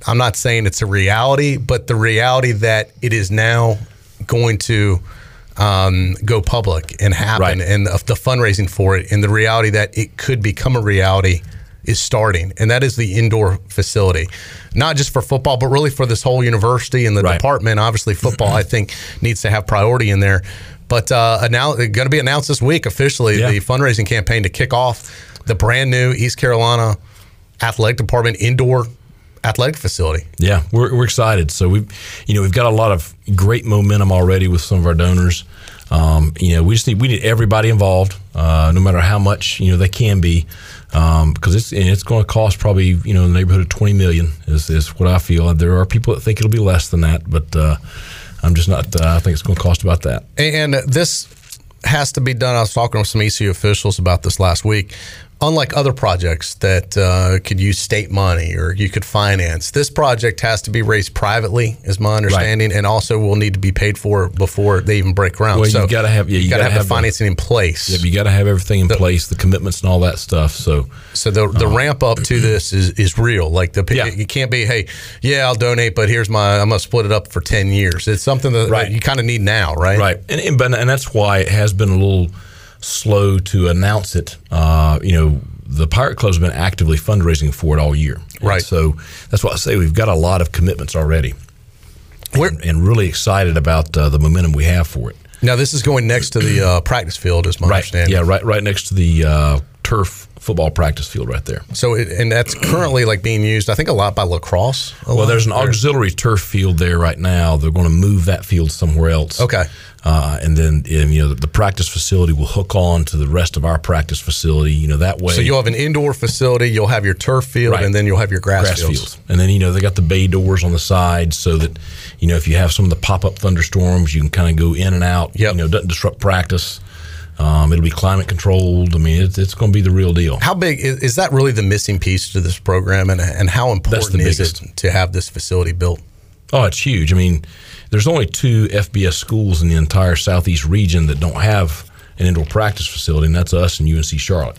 I'm not saying it's a reality, but the reality that it is now going to um, go public and happen, right. and the, the fundraising for it, and the reality that it could become a reality is starting, and that is the indoor facility. Not just for football, but really for this whole university and the right. department. Obviously, football, I think, needs to have priority in there. But uh, now going to be announced this week officially yeah. the fundraising campaign to kick off the brand new East Carolina Athletic Department indoor athletic facility. Yeah, we're, we're excited. So we, you know, we've got a lot of great momentum already with some of our donors. Um, you know, we just need we need everybody involved, uh, no matter how much you know they can be um, because it's it's going to cost probably you know in the neighborhood of twenty million is, is what I feel. There are people that think it'll be less than that, but uh, I'm just not. Uh, I think it's going to cost about that. And this has to be done. I was talking with some ECU officials about this last week unlike other projects that uh, could use state money or you could finance, this project has to be raised privately, is my understanding, right. and also will need to be paid for before they even break ground. Well, so you got to have yeah, you, got to have, have, the financing in place. Yeah, you got to have everything in the, place, the commitments and all that stuff. So, so the the um, ramp up to this is is real. Like the yeah. you can't be, hey, yeah, I'll donate, but here's my I'm gonna split it up for ten years. It's something that, right. you kind of need now, right? Right, and and, and that's why it has been a little slow to announce it. Uh, you know, the Pirate Club's been actively fundraising for it all year. Right. And so that's why I say we've got a lot of commitments already. And, and, really excited about uh, the momentum we have for it. Now, this is going next to the uh, practice field, is my right. understanding. Yeah, right, right next to the uh, turf football practice field right there. So, it, and that's currently like being used, I think, a lot by lacrosse. Well, there's an auxiliary turf field there right now. They're going to move that field somewhere else. Okay. Uh, and then you know the practice facility will hook on to the rest of our practice facility. You know that way. So you'll have an indoor facility, you'll have your turf field, right. and then you'll have your grass, grass fields. fields. And then you know they got the bay doors on the side so that you know if you have some of the pop up thunderstorms, you can kind of go in and out. Yep. You know, doesn't disrupt practice. Um, it'll be climate controlled. I mean, it's, it's going to be the real deal. How big is, is, that? Really, the missing piece to this program, and and how important is it to have this facility built? Oh, it's huge. I mean, there's only two FBS schools in the entire southeast region that don't have an indoor practice facility, and that's us and UNC Charlotte.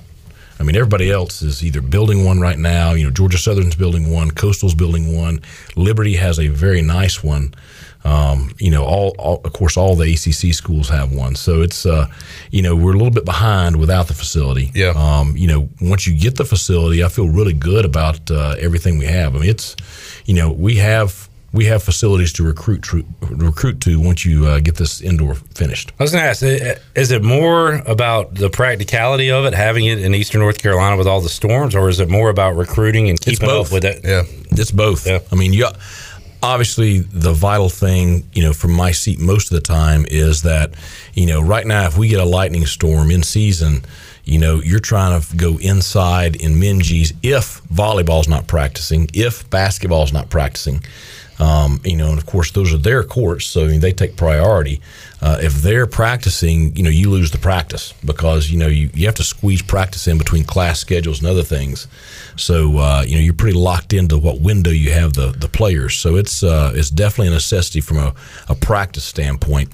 I mean, everybody else is either building one right now. You know, Georgia Southern's building one, Coastal's building one, Liberty has a very nice one. Um, you know, all, all, of course, all the ACC schools have one. So it's, uh, you know, we're a little bit behind without the facility. Yeah. Um, you know, once you get the facility, I feel really good about uh, everything we have. I mean, it's, you know, we have we have facilities to recruit to, recruit to once you uh, get this indoor finished. I was going to ask, is it more about the practicality of it, having it in Eastern North Carolina with all the storms, or is it more about recruiting and keeping up with it? Yeah, it's both. Yeah. I mean, you obviously the vital thing, you know, from my seat most of the time is that, you know, right now if we get a lightning storm in season, you know, you're trying to go inside in Minges if volleyball's not practicing, if basketball's not practicing. Um, you know, and of course, those are their courts, so they take priority. Uh, if they're practicing, you know, you lose the practice because you know you, you have to squeeze practice in between class schedules and other things. So uh, you know you're pretty locked into what window you have the the players. So it's uh, it's definitely a necessity from a, a practice standpoint.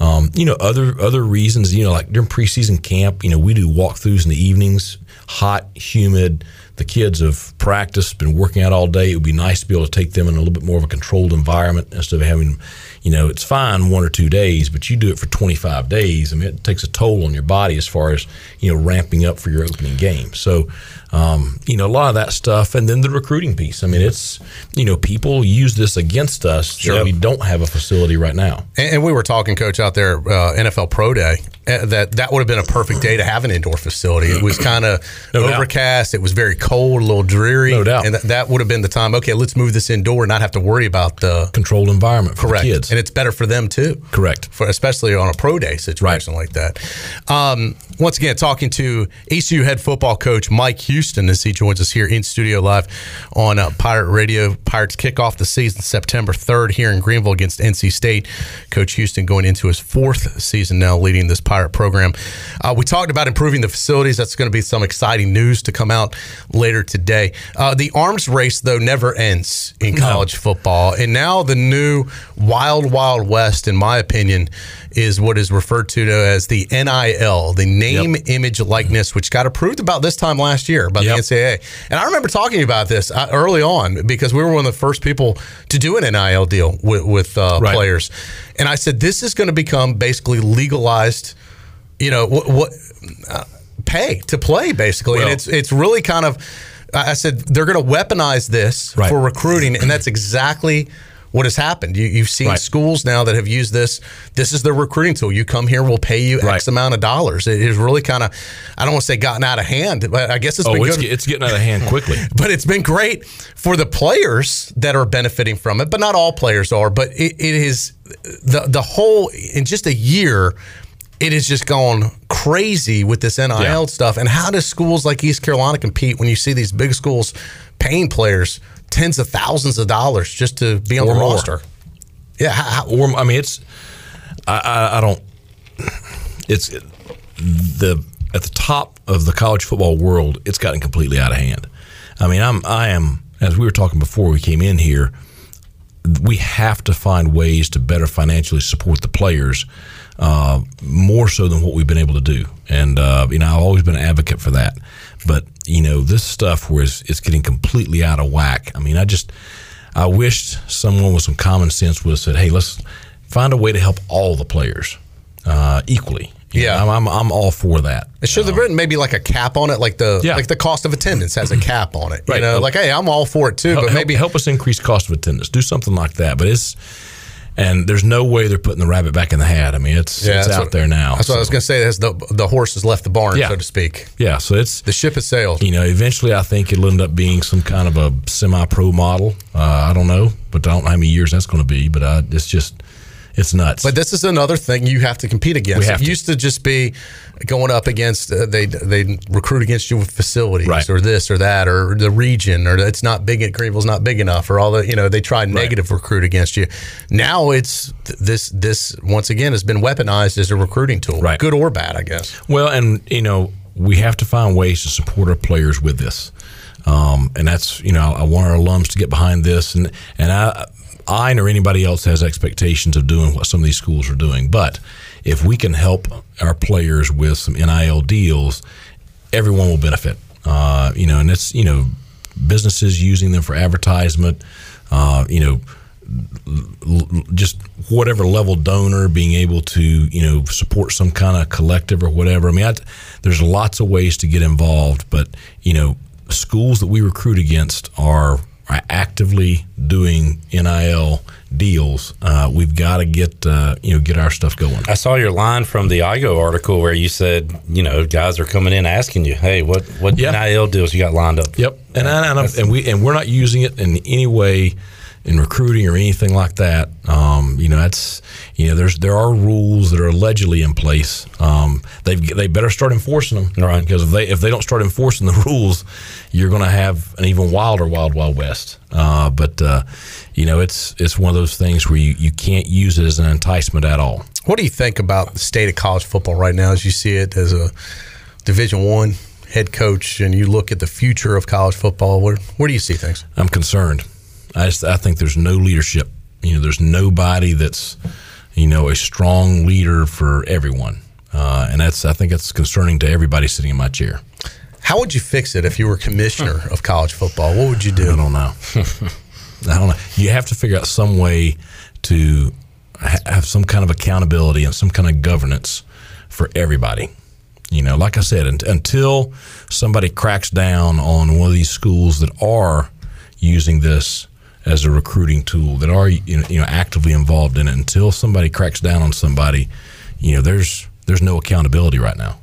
Um, you know, other other reasons, you know, like during preseason camp, you know, we do walkthroughs in the evenings, hot, humid the kids have practiced, been working out all day. It would be nice to be able to take them in a little bit more of a controlled environment instead of having, you know, it's fine one or two days, but you do it for 25 days. I mean, it takes a toll on your body as far as, you know, ramping up for your opening game. So, um, you know, a lot of that stuff. And then the recruiting piece. I mean, it's, you know, people use this against us sure. that we don't have a facility right now. And, and we were talking, Coach, out there, uh, NFL Pro Day, that that would have been a perfect day to have an indoor facility. It was kind of no overcast. Doubt. It was very cold, a little dreary. No doubt. And th- that would have been the time, okay, let's move this indoor and not have to worry about the controlled environment for correct. kids. And it's better for them too. Correct. For, especially on a pro day situation right. like that. Um, once again, talking to ECU head football coach Mike Houston as he joins us here in studio live on uh, Pirate Radio. Pirates kick off the season September 3rd here in Greenville against NC State. Coach Houston going into his fourth season now leading this Pirate program. Uh, we talked about improving the facilities. That's going to be some exciting news to come out later today. Uh, the arms race, though, never ends in college no. football. And now the new Wild Wild West, in my opinion, is what is referred to as the NIL, the name, yep. image, likeness, which got approved about this time last year by yep. the NCAA. And I remember talking about this uh, early on because we were one of the first people to do an NIL deal with, with uh, right. players. And I said, this is going to become basically legalized, you know, what, what uh, pay to play, basically. Well, and it's, it's really kind of, I said, they're going to weaponize this right. for recruiting. And that's exactly what has happened. You, have seen right. schools now that have used this. This is their recruiting tool. You come here, we'll pay you right. X amount of dollars. It has really kind of, I don't want to say gotten out of hand, but I guess it's oh, been it's, good. It's getting out of hand quickly. but it's been great for the players that are benefiting from it, but not all players are. But it, it is the the whole in just a year. It has just gone crazy with this NIL yeah. stuff. And how does schools like East Carolina compete when you see these big schools paying players tens of thousands of dollars just to be on or the more. roster. Yeah, how, or I mean, it's I, I, I don't. It's the at the top of the college football world. It's gotten completely out of hand. I mean, I'm I am as we were talking before we came in here. We have to find ways to better financially support the players uh, more so than what we've been able to do. And uh, you know, I've always been an advocate for that. But you know, this stuff where it's, getting completely out of whack. I mean, I just I wished someone with some common sense would have said, "Hey, let's find a way to help all the players uh, equally." You yeah, know, I'm, I'm, I'm all for that. It should have written maybe like a cap on it, like the yeah. like the cost of attendance has a cap on it. Right. You know, like hey, I'm all for it too, help, but maybe help us increase cost of attendance. Do something like that. But it's and there's no way they're putting the rabbit back in the hat. I mean, it's yeah, it's out what, there now. That's so. what I was going to say. That's the the horse has left the barn, yeah. so to speak. Yeah, so it's the ship has sailed. You know, eventually, I think it'll end up being some kind of a semi-pro model. Uh, I don't know, but I don't know how many years that's going to be. But uh, it's just it's nuts. But this is another thing you have to compete against. it to. used to just be going up against uh, they they recruit against you with facilities right. or this or that or the region or it's not big at Greenville's not big enough or all the you know they try negative right. recruit against you. Now it's this this once again has been weaponized as a recruiting tool, right. good or bad, I guess. Well, and you know we have to find ways to support our players with this. Um, and that's you know I want our alums to get behind this, and and I I nor anybody else has expectations of doing what some of these schools are doing. But if we can help our players with some NIL deals, everyone will benefit. Uh, you know, and it's you know businesses using them for advertisement. Uh, you know, just whatever level donor being able to you know support some kind of collective or whatever. I mean, there's lots of ways to get involved, but you know, schools that we recruit against are are actively doing NIL deals, uh, we've got to get uh, you know get our stuff going. I saw your line from the IGO article where you said you know guys are coming in asking you, hey, what what Yep. NIL deals you got lined up? Yep, and I, and, and we and we're not using it in any way in recruiting or anything like that. Um, you know, that's you know, there's there are rules that are allegedly in place. Um, they they better start enforcing them, Right. Because if they if they don't start enforcing the rules, you're going to have an even wilder wild wild west. Uh, but uh, you know, it's it's one of those things where you, you can't use it as an enticement at all. What do you think about the state of college football right now as you see it as a Division One head coach and you look at the future of college football? Where where do you see things? I'm concerned. I just I think there's no leadership. You know, there's nobody that's you know a strong leader for everyone, uh, and that's I think it's concerning to everybody sitting in my chair. How would you fix it if you were commissioner of college football? What would you do? I do? don't know. I don't know. You have to figure out some way to ha- have some kind of accountability and some kind of governance for everybody. You know, like I said, un- until somebody cracks down on one of these schools that are using this as a recruiting tool, that are you know, actively involved in it, until somebody cracks down on somebody, you know, there's there's no accountability right now.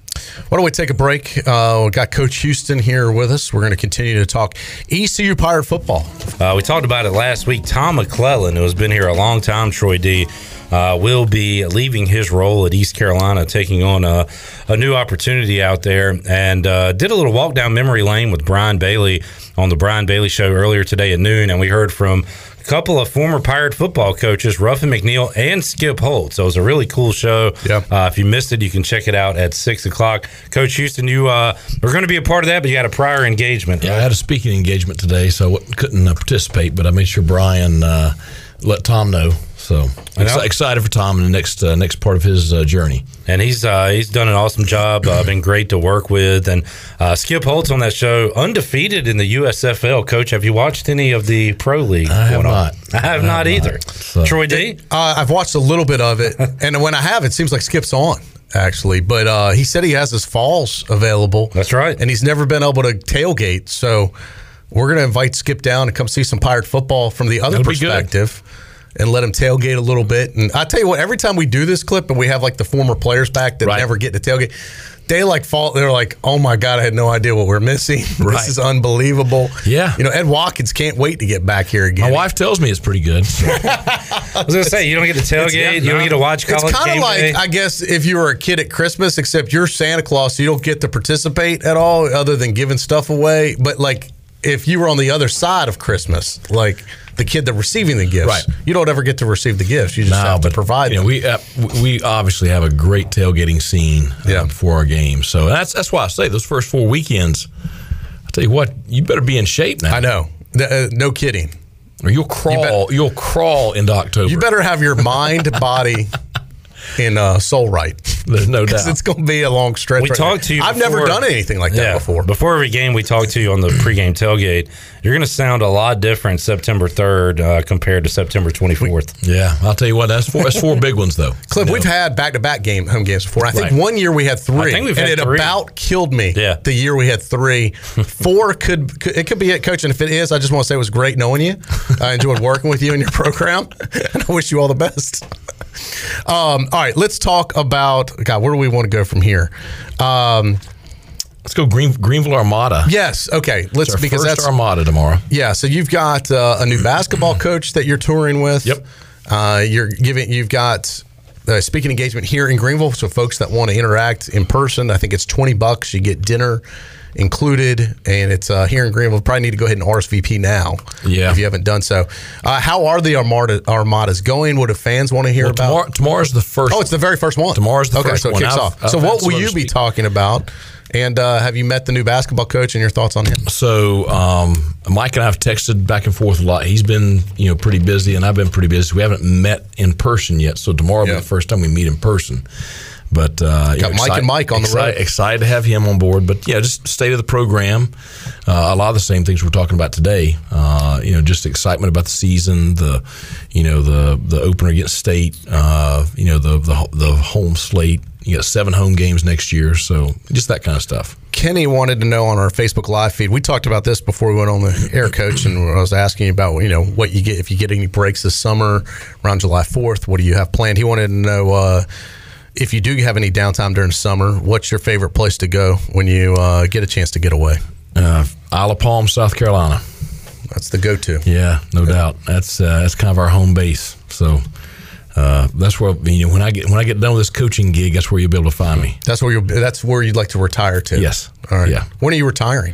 Why don't we take a break? Uh, we got Coach Houston here with us. We're going to continue to talk ECU Pirate football. Uh, we talked about it last week. Tom McClellan, who has been here a long time, Troy D, uh, will be leaving his role at East Carolina, taking on a, a new opportunity out there, and uh, did a little walk down memory lane with Brian Bailey on the Brian Bailey Show earlier today at noon, and we heard from a couple of former Pirate football coaches, Ruffin McNeill and Skip Holtz. So it was a really cool show. Yeah. Uh, if you missed it, you can check it out at six o'clock. Coach Houston, you uh, were going to be a part of that, but you had a prior engagement. Yeah, I had a speaking engagement today, so I couldn't uh, participate. But I made sure Brian uh, let Tom know. So know. exci- excited for Tom in the next uh, next part of his uh, journey. and he's uh, he's done an awesome job. Uh, been great to work with, and uh, Skip Holtz on that show, undefeated in the USFL. Coach, have you watched any of the pro league? I have going on? not. I have not either. Troy D. Uh, I've watched a little bit of it, and when I have, it seems like Skip's on actually. But uh, he said he has his falls available. That's right. and he's never been able to tailgate. So we're going to invite Skip down to come see some Pirate football from the other That'll be good. perspective. And let them tailgate a little bit. And I tell you what, every time we do this clip and we have like the former players back that Right. never get to tailgate, they like fall. They're like, "Oh my god, I had no idea what we're missing. Right. This is unbelievable." Yeah. you know, Ed Watkins can't wait to get back here again. My wife tells me it's pretty good. I was going to say you don't get to tailgate, you don't get to watch college It's kind of like, day. I guess, if you were a kid at Christmas, except you're Santa Claus, so you don't get to participate at all other than giving stuff away. But like, if you were on the other side of Christmas, like the kid that receiving the gifts, Right. you don't ever get to receive the gifts. You just No, have to provide you know, them. we uh, we obviously have a great tailgating scene uh, Yeah. for our games. So that's that's why I say those first four weekends. I tell you what, you better be in shape now, I know. Uh, no kidding. or you'll crawl. You will crawl into October. You better have your mind, body, and uh, soul right. There's no doubt. it's going to be a long stretch. We right talked now. to you I've before- never done anything like that before. Before every game, we talked to you on the pregame tailgate. You're going to sound a lot different September 3rd uh, compared to September 24th. yeah, I'll tell you what. That's four. That's four big ones though. Cliff, You know. we've had back to back game home games before. I think Right. one year we had three. I think we've and had it three. about killed me. Yeah. The year we had three. Four could, could it could be it, coach. And if it is, I just want to say it was great knowing you. I enjoyed working with you in your program. And I wish you all the best. Um, all right, let's talk about God, where do we want to go from here? Um, Let's go Green, Greenville Armada. yes, okay. Let's because that's Armada tomorrow. Yeah, so you've got uh, a new basketball coach that you're touring with. Yep. Uh, you're giving. You've got a speaking engagement here in Greenville. So folks that want to interact in person, I think it's twenty bucks. You get dinner included, and it's uh, here in Greenville. Probably need to go ahead and RSVP now. Yeah. If you haven't done so, uh, how are the Armada Armadas going? What do fans want to hear Well, about? tomorrow, tomorrow's the first. Oh, it's the very first one. Tomorrow's the okay, first so it one. kicks I've- off. I've so had what will you be talking about? And uh, have you met the new basketball coach and your thoughts on him? So um, Mike and I have texted back and forth a lot. He's been you know pretty busy, and I've been pretty busy. We haven't met in person yet, so tomorrow will be the first time we meet in person. But uh, Got Mike excite- and Mike on the excite- road. Excited to have him on board. But yeah, just state of the program. Uh, a lot of the same things we're talking about today. Uh, you know, just excitement about the season. The you know the the opener against state. Uh, you know the the the home slate. You got seven home games next year, so just that kind of stuff. Kenny wanted to know on our Facebook Live feed. We talked about this before we went on the air, coach, and I was asking about you know what you get if you get any breaks this summer around July Fourth. What do you have planned? He wanted to know uh, if you do have any downtime during summer. What's your favorite place to go when you uh, get a chance to get away? Uh, Isle of Palm, South Carolina. That's the go-to. Yeah, no doubt. That's uh, that's kind of our home base. So uh, that's where you know when I get when I get done with this coaching gig, that's where you'll be able to find me. That's where you that's where you'd like to retire to. Yes. All right. Yeah. When are you retiring?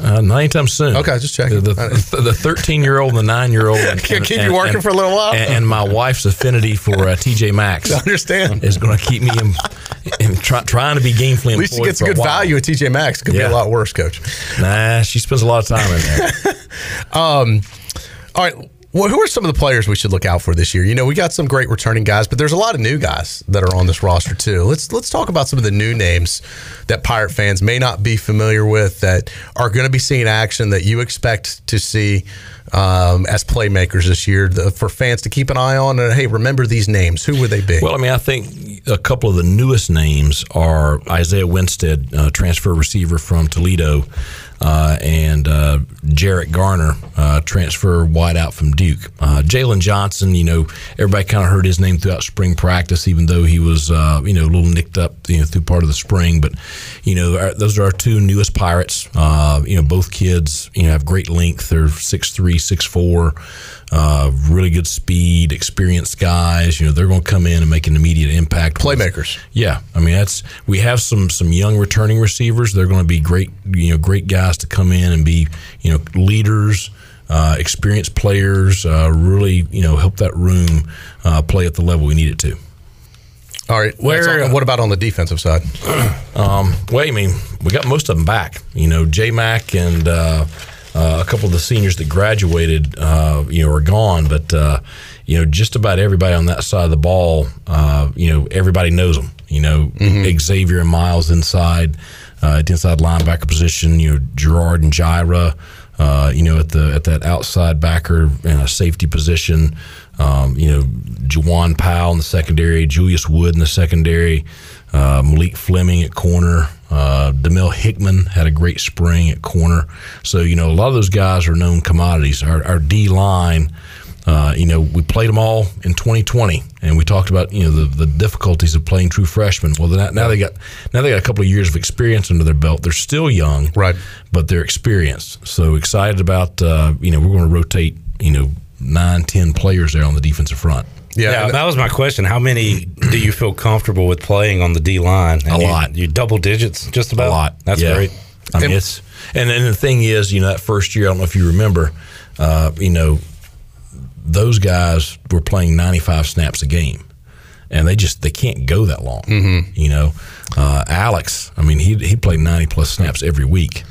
Uh, not anytime soon. Okay, just checking. The, the, the 13 year old and the 9 year old. Can keep you working for a little while. And, and my wife's affinity for uh, TJ Maxx. I understand. Is going to keep me in, in try, trying to be gainfully employed. At least she gets good value at TJ Maxx. Could be a lot worse, coach. Nah, she spends a lot of time in there. Um, all right. Well, who are some of the players we should look out for this year? You know, we got some great returning guys, but there's a lot of new guys that are on this roster too. Let's let's talk about some of the new names that Pirate fans may not be familiar with that are going to be seeing action that you expect to see um, as playmakers this year the, for fans to keep an eye on. And hey, remember these names. Who would they be? Well, I mean, I think a couple of the newest names are Isaiah Winstead, uh, transfer receiver from Toledo, and uh, Jarrett Garner, uh, transfer wideout from Duke. Uh, Jalen Johnson, you know, everybody kind of heard his name throughout spring practice, even though he was, uh, you know, a little nicked up, you know, through part of the spring. But, you know, our, those are our two newest Pirates. Uh, you know, both kids, you know, have great length. They're 6'3", 6'4", uh, really good speed, experienced guys. You know, they're going to come in and make an immediate impact. Playmakers. Yeah, I mean that's we have some some young returning receivers. They're going to be great, you know, great guys to come in and be you know leaders. Uh, experienced players uh, really, you know, help that room uh, play at the level we need it to. All right. Where- all- what about on the defensive side? Um, well, I mean, we got most of them back. You know, J Mac and uh, uh, a couple of the seniors that graduated, uh, you know, are gone. But uh, you know, just about everybody on that side of the ball, uh, you know, everybody knows them. You know, Xavier and Miles inside, uh, at the inside linebacker position. You know, Gerard and Jira. Uh, you know, at the at that outside backer and a safety position. Um, you know, Jawan Powell in the secondary, Julius Wood in the secondary, uh, Malik Fleming at corner. Uh, Demel Hickman had a great spring at corner. So, you know, a lot of those guys are known commodities. Our, our D line, uh, you know, we played them all in 2020, and we talked about you know the, the difficulties of playing true freshmen. Well, now, now they got now they got a couple of years of experience under their belt. They're still young, Right. But they're experienced. So excited about uh, you know we're going to rotate you know nine ten players there on the defensive front. Yeah, and- that was my question. How many do you feel comfortable with playing on the D line? A lot. You double digits, just about. a lot. That's Yeah. great. I mean, And- it's and then the thing is, you know, that first year, I don't know if you remember, uh, you know, those guys were playing 95 snaps a game, and they just they can't go that long. Mm-hmm. You know, uh, Alex, I mean, he he played 90 plus snaps every week.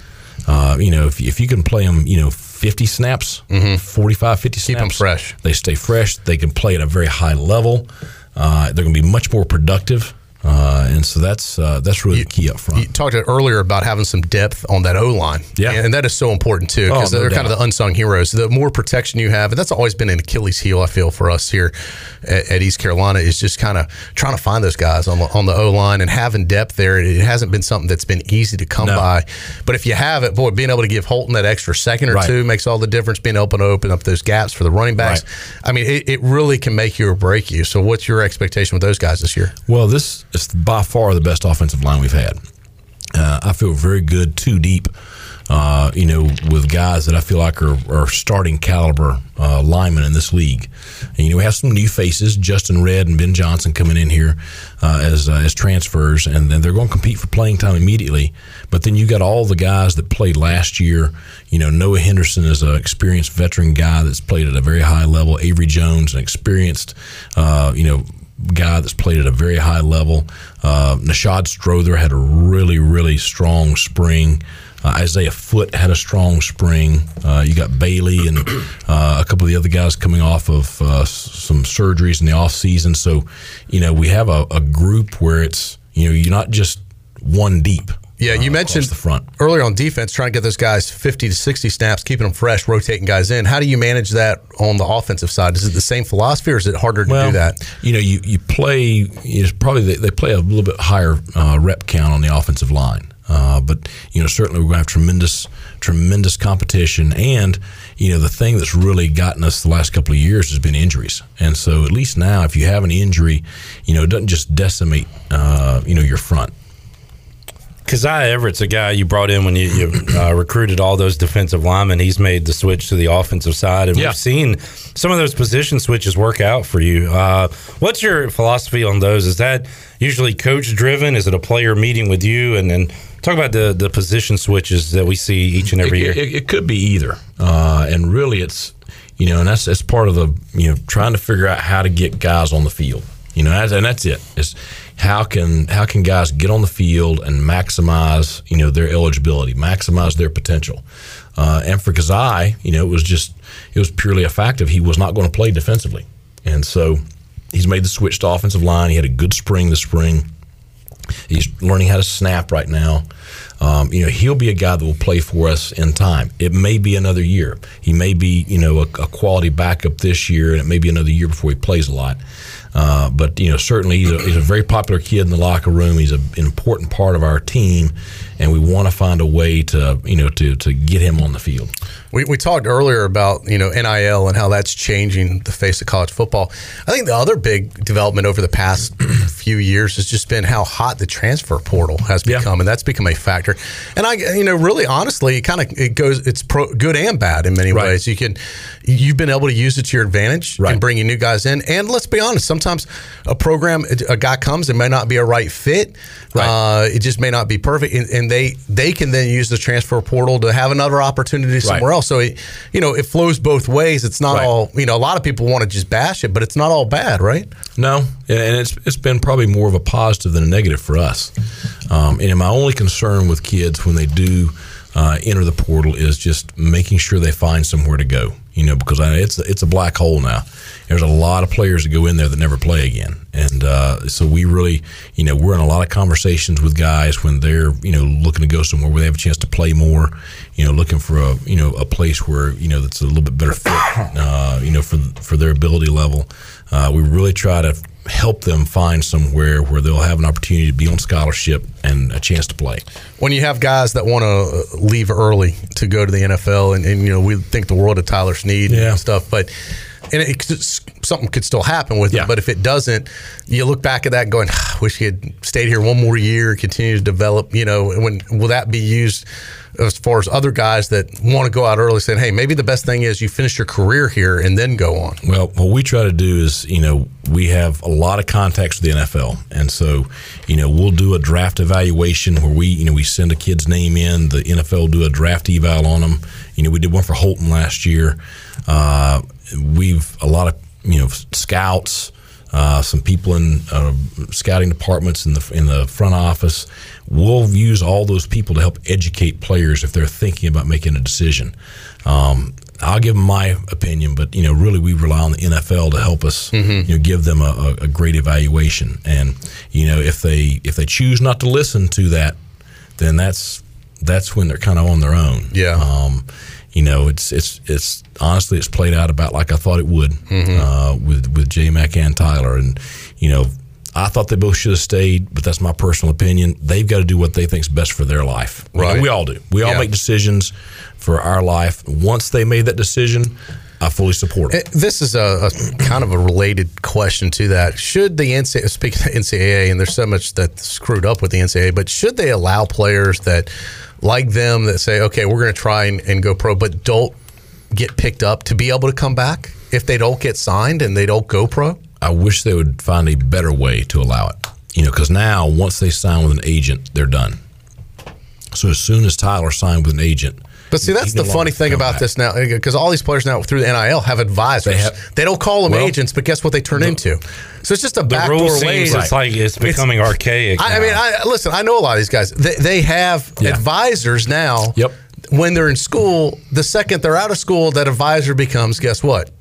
Uh, you know, if if you can play them, you know. 50 snaps, 45, 50 snaps. Mm-hmm. 'em fresh. They stay fresh. They can play at a very high level. Uh, they're going to be much more productive. Uh, and so that's uh, that's really the key up front. You talked earlier about having some depth on that O line. Yeah. And that is so important too, because Oh, no they're kind of the unsung heroes. The more protection you have, and that's always been an Achilles heel, I feel, for us here at, at East Carolina, is just kind of trying to find those guys on the, on the O line and having depth there. It hasn't been something that's been easy to come No. by. But if you have it, boy, being able to give Holton that extra second or Right. two makes all the difference, being able to open up those gaps for the running backs. I mean, it, it really can make you or break you. So, what's your expectation with those guys this year? Well, this is by far the best offensive line we've had. Uh, I feel very good, too deep. Uh, you know, with guys that I feel like are, are starting caliber uh, linemen in this league. And, you know, we have some new faces, Justin Red and Ben Johnson coming in here uh, as uh, as transfers, and then they're going to compete for playing time immediately. But then you got all the guys that played last year. You know, Noah Henderson is an experienced veteran guy that's played at a very high level. Avery Jones, an experienced, uh, you know, guy that's played at a very high level. Uh, Nishad Strother had a really, really strong spring. Uh, Isaiah Foot had a strong spring. Uh, you got Bailey and uh, a couple of the other guys coming off of uh, some surgeries in the off season. So, you know, we have a, a group where it's you know you're not just one deep. Yeah, you uh, mentioned the front. earlier on defense, trying to get those guys 50 to 60 snaps, keeping them fresh, rotating guys in. How do you manage that on the offensive side? Is it the same philosophy or is it harder to do that? You know, you, you play, it's probably they, they play a little bit higher uh, rep count on the offensive line. Uh, but, you know, certainly we're going to have tremendous, tremendous competition. And, you know, the thing that's really gotten us the last couple of years has been injuries. And so at least now, if you have an injury, you know, it doesn't just decimate, uh, you know, your front. Keziah Everett's a guy you brought in when you, you uh, recruited all those defensive linemen. He's made the switch to the offensive side, and Yeah. we've seen some of those position switches work out for you. Uh, what's your philosophy on those? Is that usually coach driven? Is it a player meeting with you? And then talk about the the position switches that we see each and every it, year. It, it could be either, uh, and really, it's you know, and that's that's part of the you know trying to figure out how to get guys on the field. You know, and that's it. it. Is how can how can guys get on the field and maximize you know their eligibility, maximize their potential. Uh, and for Kazai, you know, it was just it was purely a fact of he was not going to play defensively, and so he's made the switch to offensive line. He had a good spring this spring. He's learning how to snap right now. Um, you know, he'll be a guy that will play for us in time. It may be another year. He may be, you know, a, a quality backup this year, and it may be another year before he plays a lot. Uh, but you know, certainly he's a, he's a very popular kid in the locker room. He's a, an important part of our team, and we want to find a way to, you know, to to get him on the field. We, we talked earlier about you know NIL and how that's changing the face of college football. I think the other big development over the past few years has just been how hot the transfer portal has Yeah. become, and that's become a factor. And I, you know, really honestly, it kind of it goes it's pro, good and bad in many Right. ways. You can you've been able to use it to your advantage Right. and bringing new guys in. And let's be honest, sometimes a program a guy comes, it may not be a right fit. Right. Uh, it just may not be perfect, and, and they they can then use the transfer portal to have another opportunity somewhere else. So it, you know, it flows both ways. It's not Right. all you know. A lot of people want to just bash it, but it's not all bad, right? No, and and it's it's been probably more of a positive than a negative for us. Um, and my only concern with kids when they do uh, enter the portal is just making sure they find somewhere to go. You know, because I, it's it's a black hole now. There's a lot of players that go in there that never play again, and uh, so we really, you know, we're in a lot of conversations with guys when they're you know looking to go somewhere where they have a chance to play more. You know, looking for a you know a place where you know that's a little bit better fit. Uh, you know, for for their ability level. Uh, we really try to help them find somewhere where they'll have an opportunity to be on scholarship and a chance to play. When you have guys that want to leave early to go to the NFL, and, and you know we think the world of Tyler Snead Yeah. and stuff, but and it, something could still happen with Yeah. it. But if it doesn't, you look back at that and going, "Ah, "Wish he had stayed here one more year, continue to develop." You know, when will that be used? As far as other guys that want to go out early, saying, "Hey, maybe the best thing is you finish your career here and then go on." Well, what we try to do is, you know, we have a lot of contacts with the NFL, and so, you know, we'll do a draft evaluation where we, you know, we send a kid's name in. The NFL do a draft eval on them. You know, we did one for Holton last year. Uh, we've a lot of you know scouts. Uh, some people in uh, scouting departments in the in the front office. We'll use all those people to help educate players if they're thinking about making a decision. Um, I'll give them my opinion, but you know, really, we rely on the NFL to help us, you know, give them a, a, a great evaluation. And you know, if they if they choose not to listen to that, then that's that's when they're kind of on their own. Yeah. Um, you know, it's it's it's honestly it's played out about like I thought it would uh, with with J Mac and Tyler, and you know. I thought they both should have stayed, but that's my personal opinion. They've got to do what they think's best for their life. You know, Right. we all do. We all Yeah. make decisions for our life. Once they made that decision, I fully support them. Eh, This is a, a kind of a related question to that. Should the NCAA, speaking of NCAA, and there's so much that's screwed up with the NCAA, but should they allow players that like them that say, okay, we're going to try and, and go pro, but don't get picked up to be able to come back if they don't get signed and they don't go pro? I wish they would find a better way to allow it. You know, because now once they sign with an agent, they're done. So as soon as Tyler signed with an agent, But see, that's the funny thing about back. this now, because all these players now through the NIL have advisors. They, They don't call them Well, agents, but guess what they turn into? So it's just a The backdoor way. it's like it's becoming archaic. I, I mean, I listen. I know a lot of these guys. They, they have Yeah. advisors now. Yep. When they're in school, the second they're out of school, that advisor becomes guess what?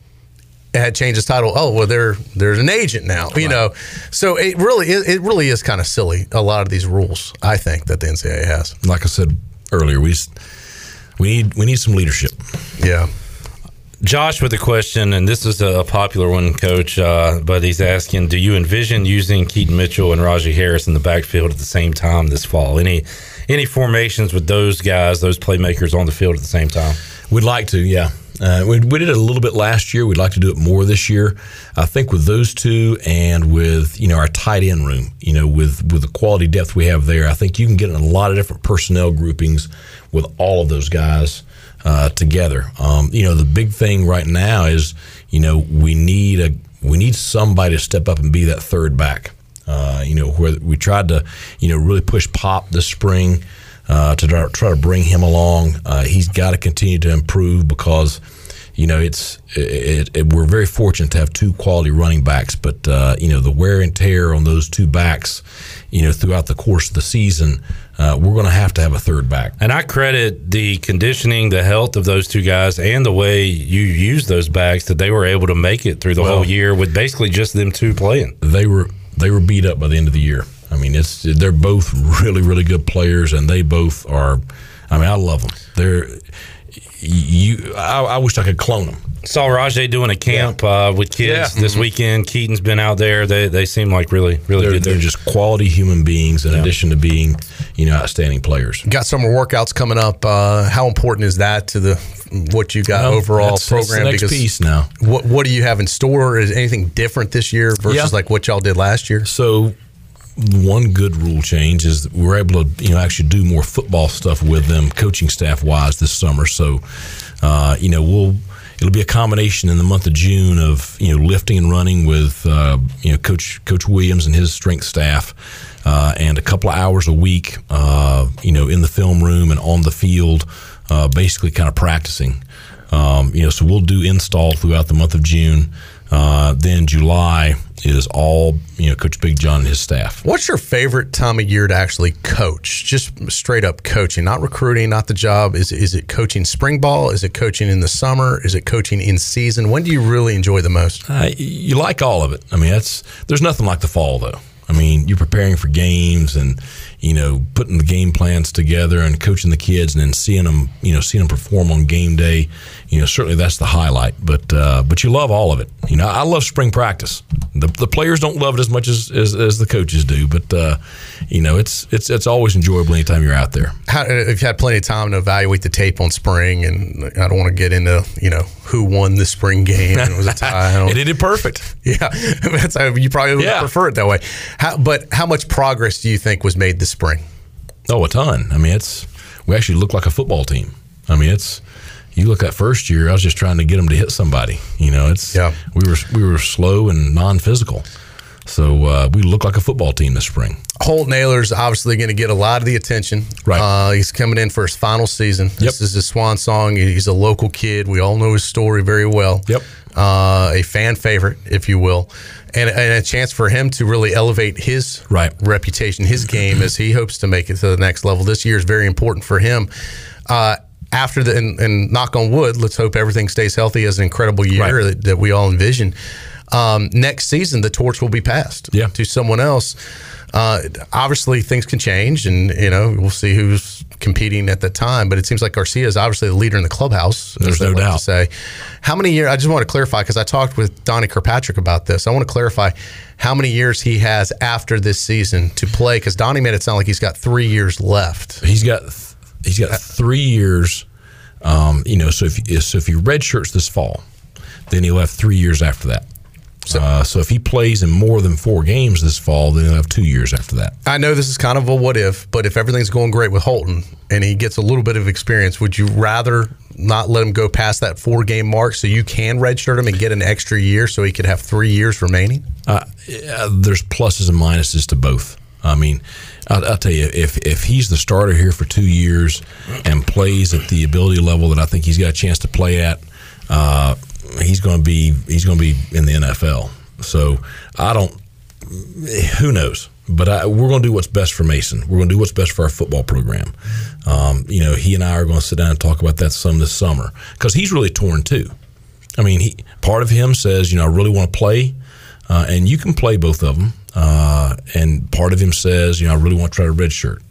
had changed his title. Oh well, they're there's an agent now. You know, so it really it, it really is kind of silly. A lot of these rules, I think, that the NCAA has. Like I said earlier, we we need we need some leadership. Yeah. Josh with a question, and this is a popular one, Coach. Uh, but he's asking: Do you envision using Keaton Mitchell and Rahjai Harris in the backfield at the same time this fall? Any any formations with those guys, those playmakers on the field at the same time? We'd like to, yeah. Uh, we, we, did it a little bit last year. We'd like to do it more this year. I think with those two and with you know our tight end room, you know with with the quality depth we have there, I think you can get in a lot of different personnel groupings with all of those guys uh, together. Um, you know, the big thing right now is you know we need a we need somebody to step up and be that third back. Uh, you know, where we tried to you know really push Pop this spring. Uh, to try to bring him along, uh, he's got to continue to improve because you know, it's it, it, we're very fortunate to have two quality running backs, but uh, you know the wear and tear on those two backs, you know, throughout the course of the season, uh, we're going to have to have a third back. And I credit the conditioning, the health of those two guys, and the way you use those backs that they were able to make it through the well, whole year with basically just them two playing. They were they were beat up by the end of the year. I mean, it's they're both really really good players, and they both are. I mean, I love them. They're you. I, I wish I could clone them. Saw Rahjai doing a camp yeah. uh, with kids yeah. this mm-hmm. weekend. Keaton's been out there. They they seem like really really they're, good. They're just quality human beings in yeah. addition to being you know outstanding players. Got summer workouts coming up. Uh, how important is that to the what you got well, overall that's, program? That's because piece now. What what do you have in store? Is anything different this year versus like what y'all did last year? So one good rule change is we're able to you know actually do more football stuff with them coaching staff wise this summer. So uh, you know we'll it'll be a combination in the month of June of you know lifting and running with uh, you know coach coach Williams and his strength staff uh, and a couple of hours a week uh, you know in the film room and on the field uh, basically kind of practicing. Um, you know so we'll do install throughout the month of June. Uh, then July is all you know, Coach Big John and his staff. What's your favorite time of year to actually coach? Just straight up coaching, not recruiting, not the job. Is is it coaching spring ball? Is it coaching in the summer? Is it coaching in season? When do you really enjoy the most? Uh, you like all of it. I mean, that's there's nothing like the fall though. I mean, you're preparing for games and you know putting the game plans together and coaching the kids and then seeing them you know seeing them perform on game day. You know, certainly that's the highlight. But uh, but you love all of it. You know, I love spring practice. The, the players don't love it as much as, as, as the coaches do, but uh, you know it's it's it's always enjoyable anytime you're out there. How, if you had plenty of time to evaluate the tape on spring, and I don't want to get into you know who won the spring game and it was a tie. it did perfect. Yeah, that's how you probably would yeah. prefer it that way. How, but how much progress do you think was made this spring? Oh, a ton. I mean, it's we actually look like a football team. I mean, it's you look at first year. I was just trying to get them to hit somebody. You know, it's yeah. We were we were slow and non-physical. So uh, we look like a football team this spring. Holton Ahlers obviously going to get a lot of the attention. Right. Uh, he's coming in for his final season. This is his swan song. He's a local kid. We all know his story very well. Yep. Uh, a fan favorite, if you will, and, and, a chance for him to really elevate his right. reputation, his game, as he hopes to make it to the next level. This year is very important for him. Uh, after the and, and, knock on wood, let's hope everything stays healthy as an incredible year right. that, that we all envision um, next season the torch will be passed yeah. to someone else. Uh, obviously, things can change, and you know we'll see who's competing at the time. But it seems like Garcia is obviously the leader in the clubhouse. There's no doubt. To say, how many years? I just want to clarify because I talked with Donnie Kirkpatrick about this. I want to clarify how many years he has after this season to play because Donnie made it sound like he's got three years left. He's got he's got three years. Um, you know, so if so if he redshirts this fall, then he'll have three years after that. So, uh, so if he plays in more than four games this fall, then he'll have two years after that. I know this is kind of a what if, but if everything's going great with Holton and he gets a little bit of experience, would you rather not let him go past that four game mark so you can redshirt him and get an extra year so he could have three years remaining? Uh, there's pluses and minuses to both. I mean, I'll, I'll, tell you, if if he's the starter here for two years and plays at the ability level that I think he's got a chance to play at, uh, he's going to be he's going to be in the NFL. So I don't. Who knows? But I, we're going to do what's best for Mason. We're going to do what's best for our football program. Um, you know, he and I are going to sit down and talk about that some this summer because he's really torn too. I mean, he part of him says, you know, I really want to play, uh, and you can play both of them. Uh, and part of him says, you know, I really want to try to redshirt.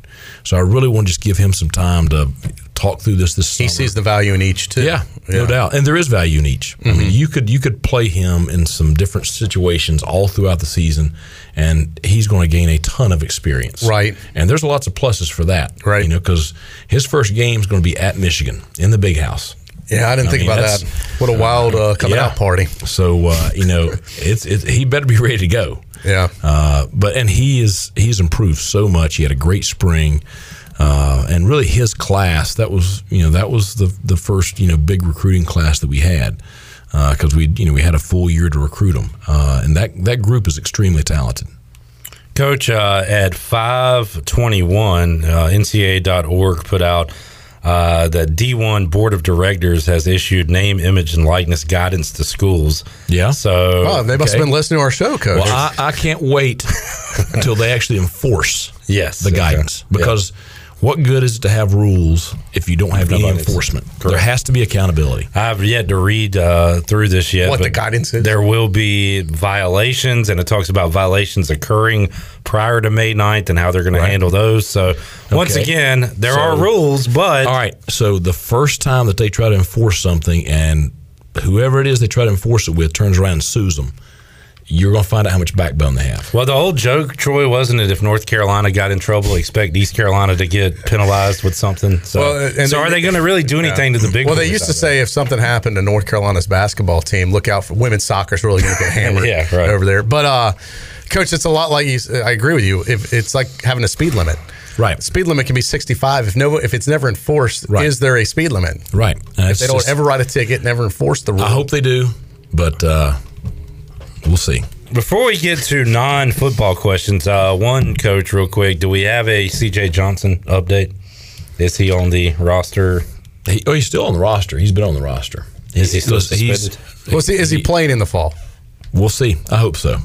So I really want to just give him some time to talk through this. This he sees the value in each too. Yeah, no doubt, and there is value in each. I mean, you could you could play him in some different situations all throughout the season, and he's going to gain a ton of experience. Right. and there's lots of pluses for that. Right. you know, because his first game is going to be at Michigan in the Big House. Yeah, I didn't I think mean, about that. What a wild uh, coming Yeah. out party. So uh, you know, it's it, he better be ready to go. Yeah. Uh, but and he is he's improved so much. He had a great spring, uh, and really his class that was you know that was the the first you know big recruiting class that we had because we you know we had a full year to recruit him, uh, and that that group is extremely talented. Coach, uh, at 521, uh, NCAA.org put out uh, that D1 Board of Directors has issued name, image, and likeness guidance to schools. Yeah. So Oh, they must okay. have been listening to our show, Coach. Well, I, I can't wait until they actually enforce Yes, the okay. guidance Yeah. Because what good is it to have rules if you don't have any Nobody's- enforcement? There has to be accountability. I have yet to read uh, through this yet. What the guidance is? There will be violations, and it talks about violations occurring prior to May 9th and how they're going to handle those. So, once again, there So- are rules, but All right. So the first time that they try to enforce something, and whoever it is they try to enforce it with turns around and sues them, you're going to find out how much backbone they have. Well, the old joke, Troy, wasn't it? If North Carolina got in trouble, expect East Carolina to get penalized with something. So, Well, and so they- are they going to really do anything to the big? Well, they used to out there? say if something happened to North Carolina's basketball team, look out for women's soccer's really going to get hammered Yeah, right. over there. But uh, coach, it's a lot like you. I agree with you. If it's like having a speed limit, Right. Speed limit can be 65. If no, if it's never enforced, Right. is there a speed limit? Right. And If they don't just- ever write a ticket, never enforce the rule. I hope they do, but uh, we'll see. Before we get to non-football questions, uh, one coach, real quick, do we have a CJ Johnson update? Is he on the roster? He, oh, he's still on the roster. He's been on the roster. Is he still He's- suspended? Well, see, is he playing in the fall? We'll see. I hope so.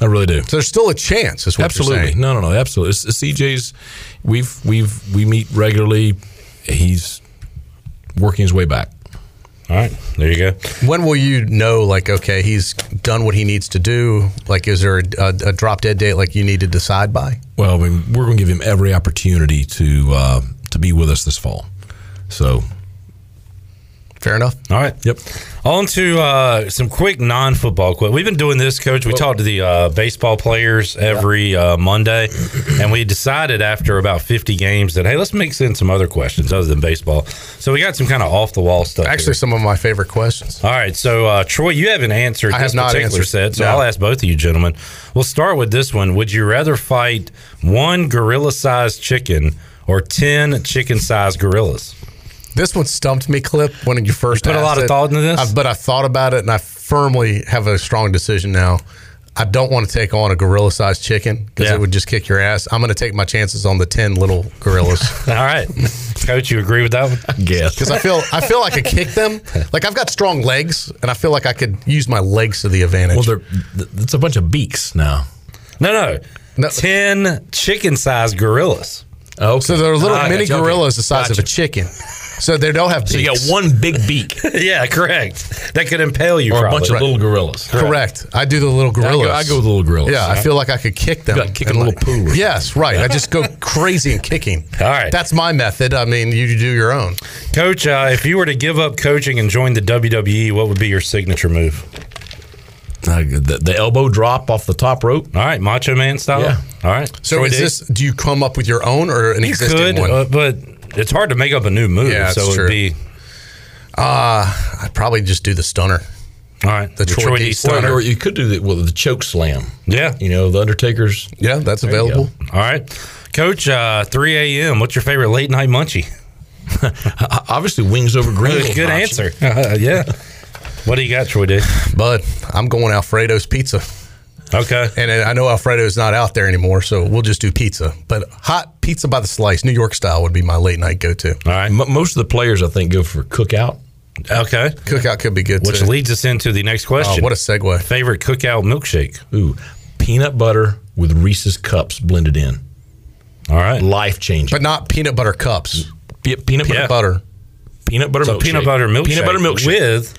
I really do. So there's still a chance. Is what absolutely. You're saying. No, no, no. Absolutely. It's, it's CJ's. We've we've we meet regularly. He's working his way back. All right, there you go. When will you know? Like, okay, he's done what he needs to do. Like, is there a, a, a drop dead date? Like, you need to decide by? Well, I mean, we're going to give him every opportunity to uh, to be with us this fall. So, Fair enough. All right. yep. On to uh, some quick non-football quick. We've been doing this, Coach. We talk to the uh, baseball players every uh, Monday, and we decided after about 50 games that hey, let's mix in some other questions other than baseball. So we got some kind of off-the-wall stuff. Actually, here. some of my favorite questions. All right, so uh, Troy, you haven't answered I this have not particular answered. set, so No. I'll ask both of you gentlemen. We'll start with this one. Would you rather fight one gorilla-sized chicken or ten chicken-sized gorillas? This one stumped me, Clip, when you first You put a lot of it. thought into this? I've- but I thought about it, and I firmly have a strong decision now. I don't want to take on a gorilla-sized chicken because Yeah. it would just kick your ass. I'm going to take my chances on the ten little gorillas All right, Coach, you agree with that one? Guess. because I feel I feel I could kick them. Like I've got strong legs, and I feel like I could use my legs to the advantage. Well, they're it's a bunch of beaks now. No, no, No. ten chicken-sized gorillas. Oh, so they're little Ah, mini gotcha. Okay. gorillas the size of a chicken. So they don't have. So you got one big beak yeah, correct. That could impale you. or a bunch of little gorillas. Correct. I do the little I gorillas. go, I go with the little gorillas. Yeah, I feel like I could kick them. You got kick a little like- pool. Yes, right. I just go crazy in kicking. All right. That's my method. I mean, you do your own. Coach, uh, if you were to give up coaching and join the WWE, what would be your signature move? Uh, the, the elbow drop off the top rope. All right, Macho Man style. Yeah. All right. So Troy is D? this? Do you come up with your own or an You existing could, one? uh, but it's hard to make up a new move. Yeah, so it'd true. be Uh, I'd probably just do the stunner. all right. The Troy D Or, stunner. or you could do the, well, the choke slam. Yeah. You know, the Undertaker's. Yeah, that's you available. All right. Coach, uh, 3 a.m. What's your favorite late night munchie? Obviously, wings over green. Good answer. Uh, yeah. What do you got, Troy D? But I'm going Alfredo's pizza, Okay. and I know Alfredo is not out there anymore, so we'll just do pizza. But hot pizza by the slice, New York style, would be my late night go-to. All right. M- most of the players, I think, go for cookout. Okay. Cookout could be good Which too. leads us into the next Oh, question. what a segue! favorite cookout milkshake? Ooh, peanut butter with Reese's cups blended in. All right. Life changing. But not peanut butter cups. peanut butter, Yeah. Butter. peanut butter So milkshake. peanut butter milkshake. Peanut butter milkshake with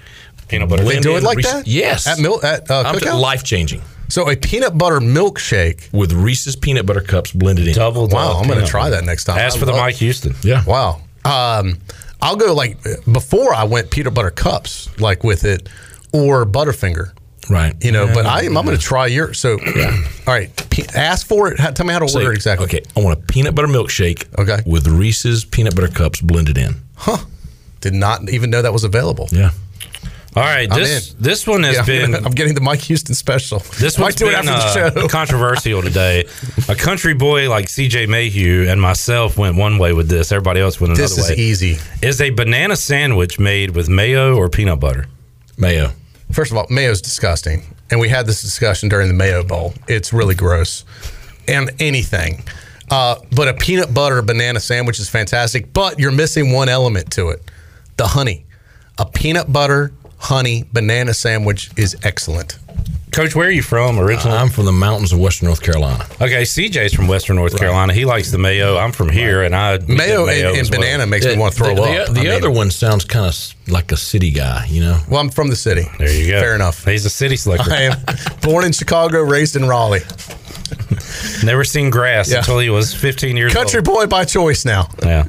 Peanut butter. They do it like Reese- that? Yes. At milk at uh, cookout? life changing So a peanut butter milkshake. with Reese's peanut butter cups blended in. Double. Wow, I'm going to try that next time. Ask I for the love- Mike Houston. Yeah. Wow. Um, I'll go like before I went peanut butter cups, like with it, or Butterfinger. Right. You know, but I am. I'm going to try your. So, all right. Pe- ask for it. How, tell me how to order it exactly. Okay. I want a peanut butter milkshake. Okay. With Reese's peanut butter cups blended in. Huh. Did not even know that was available. Yeah. All right, this this one has Yeah, been I'm getting the Mike Houston special. This one's been after uh, the show. controversial today. A country boy like C.J. Mayhew and myself went one way with this. Everybody else went another way. This is way. easy. Is a banana sandwich made with mayo or peanut butter? Mayo. First of all, mayo's disgusting, and we had this discussion during the mayo bowl. It's really gross, and anything. Uh, but a peanut butter banana sandwich is fantastic. But you're missing one element to it: the honey. A peanut butter honey banana sandwich is excellent. Coach, where are you from originally? I'm from the mountains of Western North Carolina. okay, CJ's from Western North Carolina. He likes the mayo. I'm from here, and I we Mayo, and, and well. banana makes me want to throw the, up. The, the I mean, other one sounds kind of like a city guy, you know? Well, I'm from the city. There you go. Fair enough. He's a city slicker. I am born in Chicago, raised in Raleigh. Never seen grass Yeah. until he was 15 years Country old. Country boy by choice now. Yeah.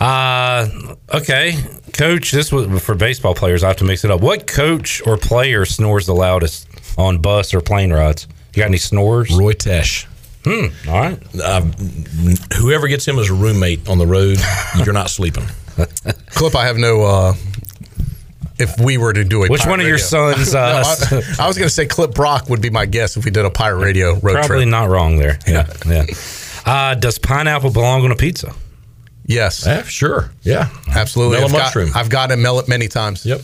Uh, okay, coach. This was for baseball players. I have to mix it up. What coach or player snores the loudest on bus or plane rides? You got any snores? Roy Tesh. Hmm. All right. Uh, whoever gets him as a roommate on the road, you're not sleeping. Clip, I have no. Uh, if we were to do a Which pirate one of your radio- sons? Uh, No, I, I was going to say Clip Brock would be my guess if we did a pirate radio road trip. probably trip. not wrong there. Yeah. Yeah. Uh, does pineapple belong on a pizza? Yes, Yeah, sure. Yeah. absolutely. Mellow I've got- mushroom. I've got it mel- many times. Yep.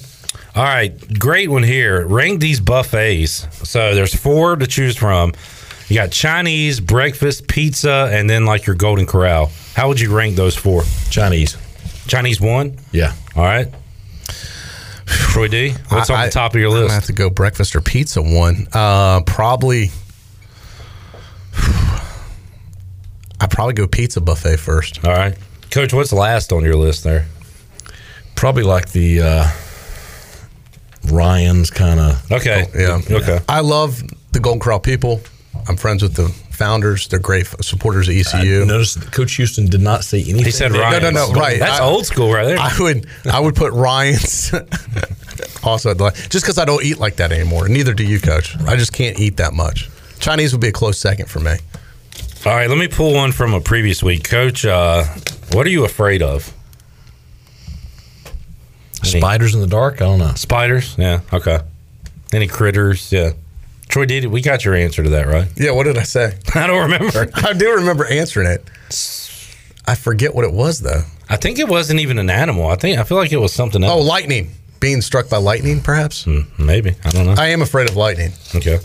All right, great one here. Rank these buffets. So there's four to choose from. You got Chinese, breakfast, pizza, and then like your Golden Corral. How would you rank those four? Chinese. Chinese one. Yeah. All right. Troy D. What's on the top of your list? I'm gonna have to go breakfast or pizza one. Uh, probably. I probably go pizza buffet first. All right, Coach. What's last on your list there? Probably like the uh, Ryan's kind of. Okay. Yeah. Okay. I love the Golden Corral people. I'm friends with the founders. They're great supporters of ECU. Notice that Coach Houston did not say anything. He said there. No, no, no, right. That's I- old school right there. I would I would put Ryan's also at the just because I don't eat like that anymore. Neither do you, Coach. I just can't eat that much. Chinese would be a close second for me. All right. Let me pull one from a previous week, Coach. Uh, what are you afraid of? Spiders in the dark? I don't know. Spiders. Yeah. Okay. Any critters? Yeah. Troy, did we got your answer to that right? Yeah, what did I say? I don't remember. I do remember answering it. I forget what it was though. I think it wasn't even an animal. I think I feel like it was something else. Oh, lightning. Being struck by lightning, perhaps. Hmm, maybe I don't know. I am afraid of lightning. Okay.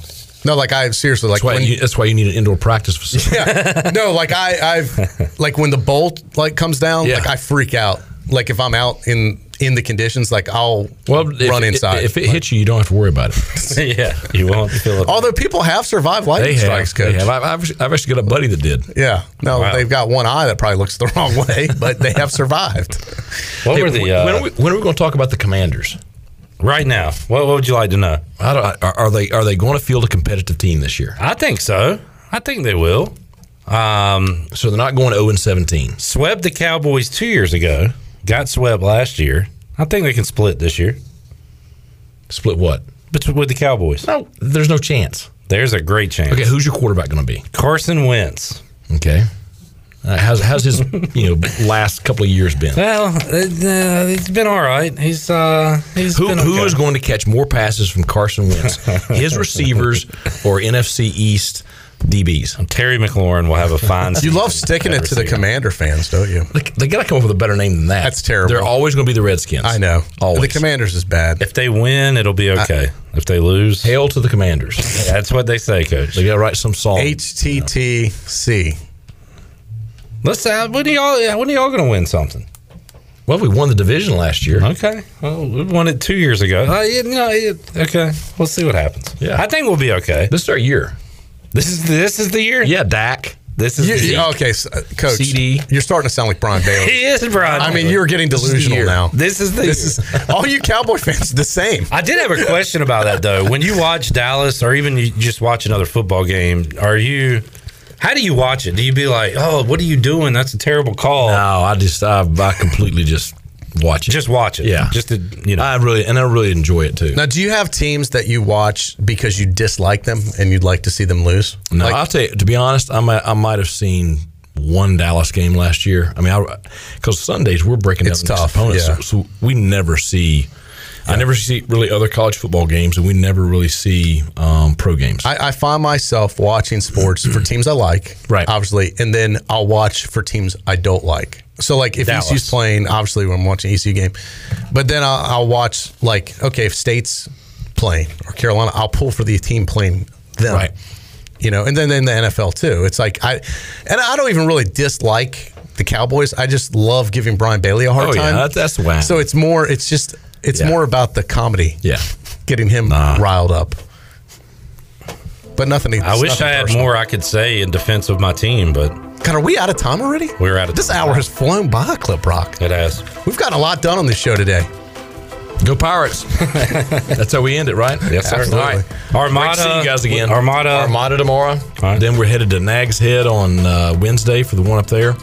No, like I seriously like That's why, when you, that's why you need an indoor practice facility. yeah. No, like I, I've like when the bolt like comes down, Yeah. like I freak out. Like if I'm out in in the conditions, like I'll Well, if, run inside. If it hits you, you don't have to worry about it. yeah, you won't feel it. Although people have survived They lightning have. strikes, They coach. have. I've, I've, I've actually got a buddy that did. Yeah, no, Wow. they've got one eye that probably looks the wrong way, but they have survived. what Hey, were the when, uh, are we, when are we going to talk about the Commanders? Right now? What, what would you like to know? I don't, are, are they are they going to field a competitive team this year? I think so. I think they will. Um, So they're not going 0 and 17. swept the Cowboys two years ago. Got swept last year. I think they can split this year. Split what? But with the Cowboys, No, there's no chance. there's a great chance. Okay, who's your quarterback going to be? Carson Wentz. Okay. Uh, how's how's his you know last couple of years been? Well, uh, uh, he's been all right. He's uh, he's Who, been okay. is going to catch more passes from Carson Wentz? His receivers or NFC East DBs? Terry McLaurin will have a fine. You love sticking it to the. Commander fans, don't you? They, they got to come up with a better name than that. That's terrible. They're always going to be the Redskins. I know. Always. The Commanders is bad. If they win, it'll be okay. if they lose, Hail to the Commanders. that's what they say, Coach. They got to write some song. HTTC. Let's. Uh, when are y'all? When are y'all going to win something? Well, we won the division last year. Okay. Well, we won it two years ago. Uh, you know, it- okay. We'll see what happens. Yeah. I think we'll be okay. This is our year. This is this is the year. Yeah, Dak. This is You- the year. okay, so, uh, coach. CD. You're starting to sound like Brian Bailey. He is Brian. I mean, you're getting delusional year. now. This is the. This is all you Cowboy fans the same. I did have a question about that though. When you watch Dallas, or even you just watch another football game, are you? How do you watch it? Do you be like, "Oh, what are you doing? That's a terrible call." No, I just I, I completely just watch it. Just watch it. Yeah. Just to you know. I really and I really enjoy it too. Now, do you have teams that you watch because you dislike them and you'd like to see them lose? No, Like, I'll tell you. To be honest, I might I might have seen one Dallas game last year. I mean, because Sundays we're breaking down It's the next tough, opponents, yeah. so, so we never see. I never see really other college football games, and we never really see um, pro games. I, I find myself watching sports for teams I like, Right. Obviously, and then I'll watch for teams I don't like. So, like if Dallas. ECU's playing, obviously when I'm watching ECU game, but then I'll, I'll watch like okay, if State's playing or Carolina, I'll pull for the team playing them, Right. You know, and then in the NFL too. It's like I, and I don't even really dislike the Cowboys. I just love giving Brian Bailey a hard Oh, yeah, time. that's- that's whack. So it's more. It's just. It's Yeah. more about the comedy. yeah, Getting him Nah. riled up. But nothing. I wish nothing I had personal. more I could say in defense of my team, but God, are we out of time already? we're out of. This time. hour has flown by, Clip Brock. It has. We've gotten a lot done on this show today. go Pirates. that's how we end it, right? Yes, sir. Absolutely. All right. Armada. Great to see you guys again. Armada. Armada tomorrow. right. Then we're headed to Nags Head on uh, Wednesday for the one up there.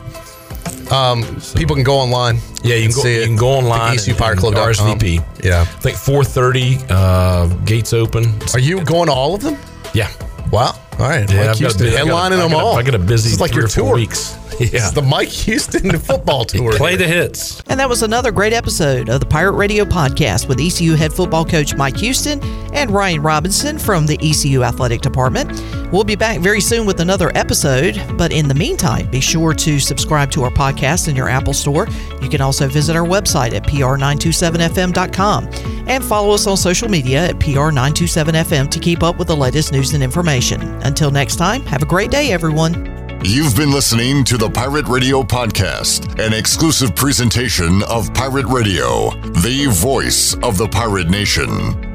People can go online. Yeah, you can go, see you it. can go online ECUPirateClub.com. RSVP. Yeah. I think 4:30 uh, gates open. Are you going to all of them? Yeah. Wow. All right. Yeah, Mike I've got a Houston I got a- headlining them all. I got a busy is like three your or four tour. weeks. This Yeah. is the Mike Houston football tour. Play the hits. And that was another great episode of the Pirate Radio Podcast with ECU head football coach Mike Houston and Ryan Robinson from the ECU Athletic Department. We'll be back very soon with another episode, but in the meantime, be sure to subscribe to our podcast in your Apple Store. You can also visit our website at pr927fm.com and follow us on social media at pr927fm to keep up with the latest news and information. Until next time, have a great day, everyone. You've been listening to the Pirate Radio Podcast, an exclusive presentation of Pirate Radio, the voice of the pirate nation.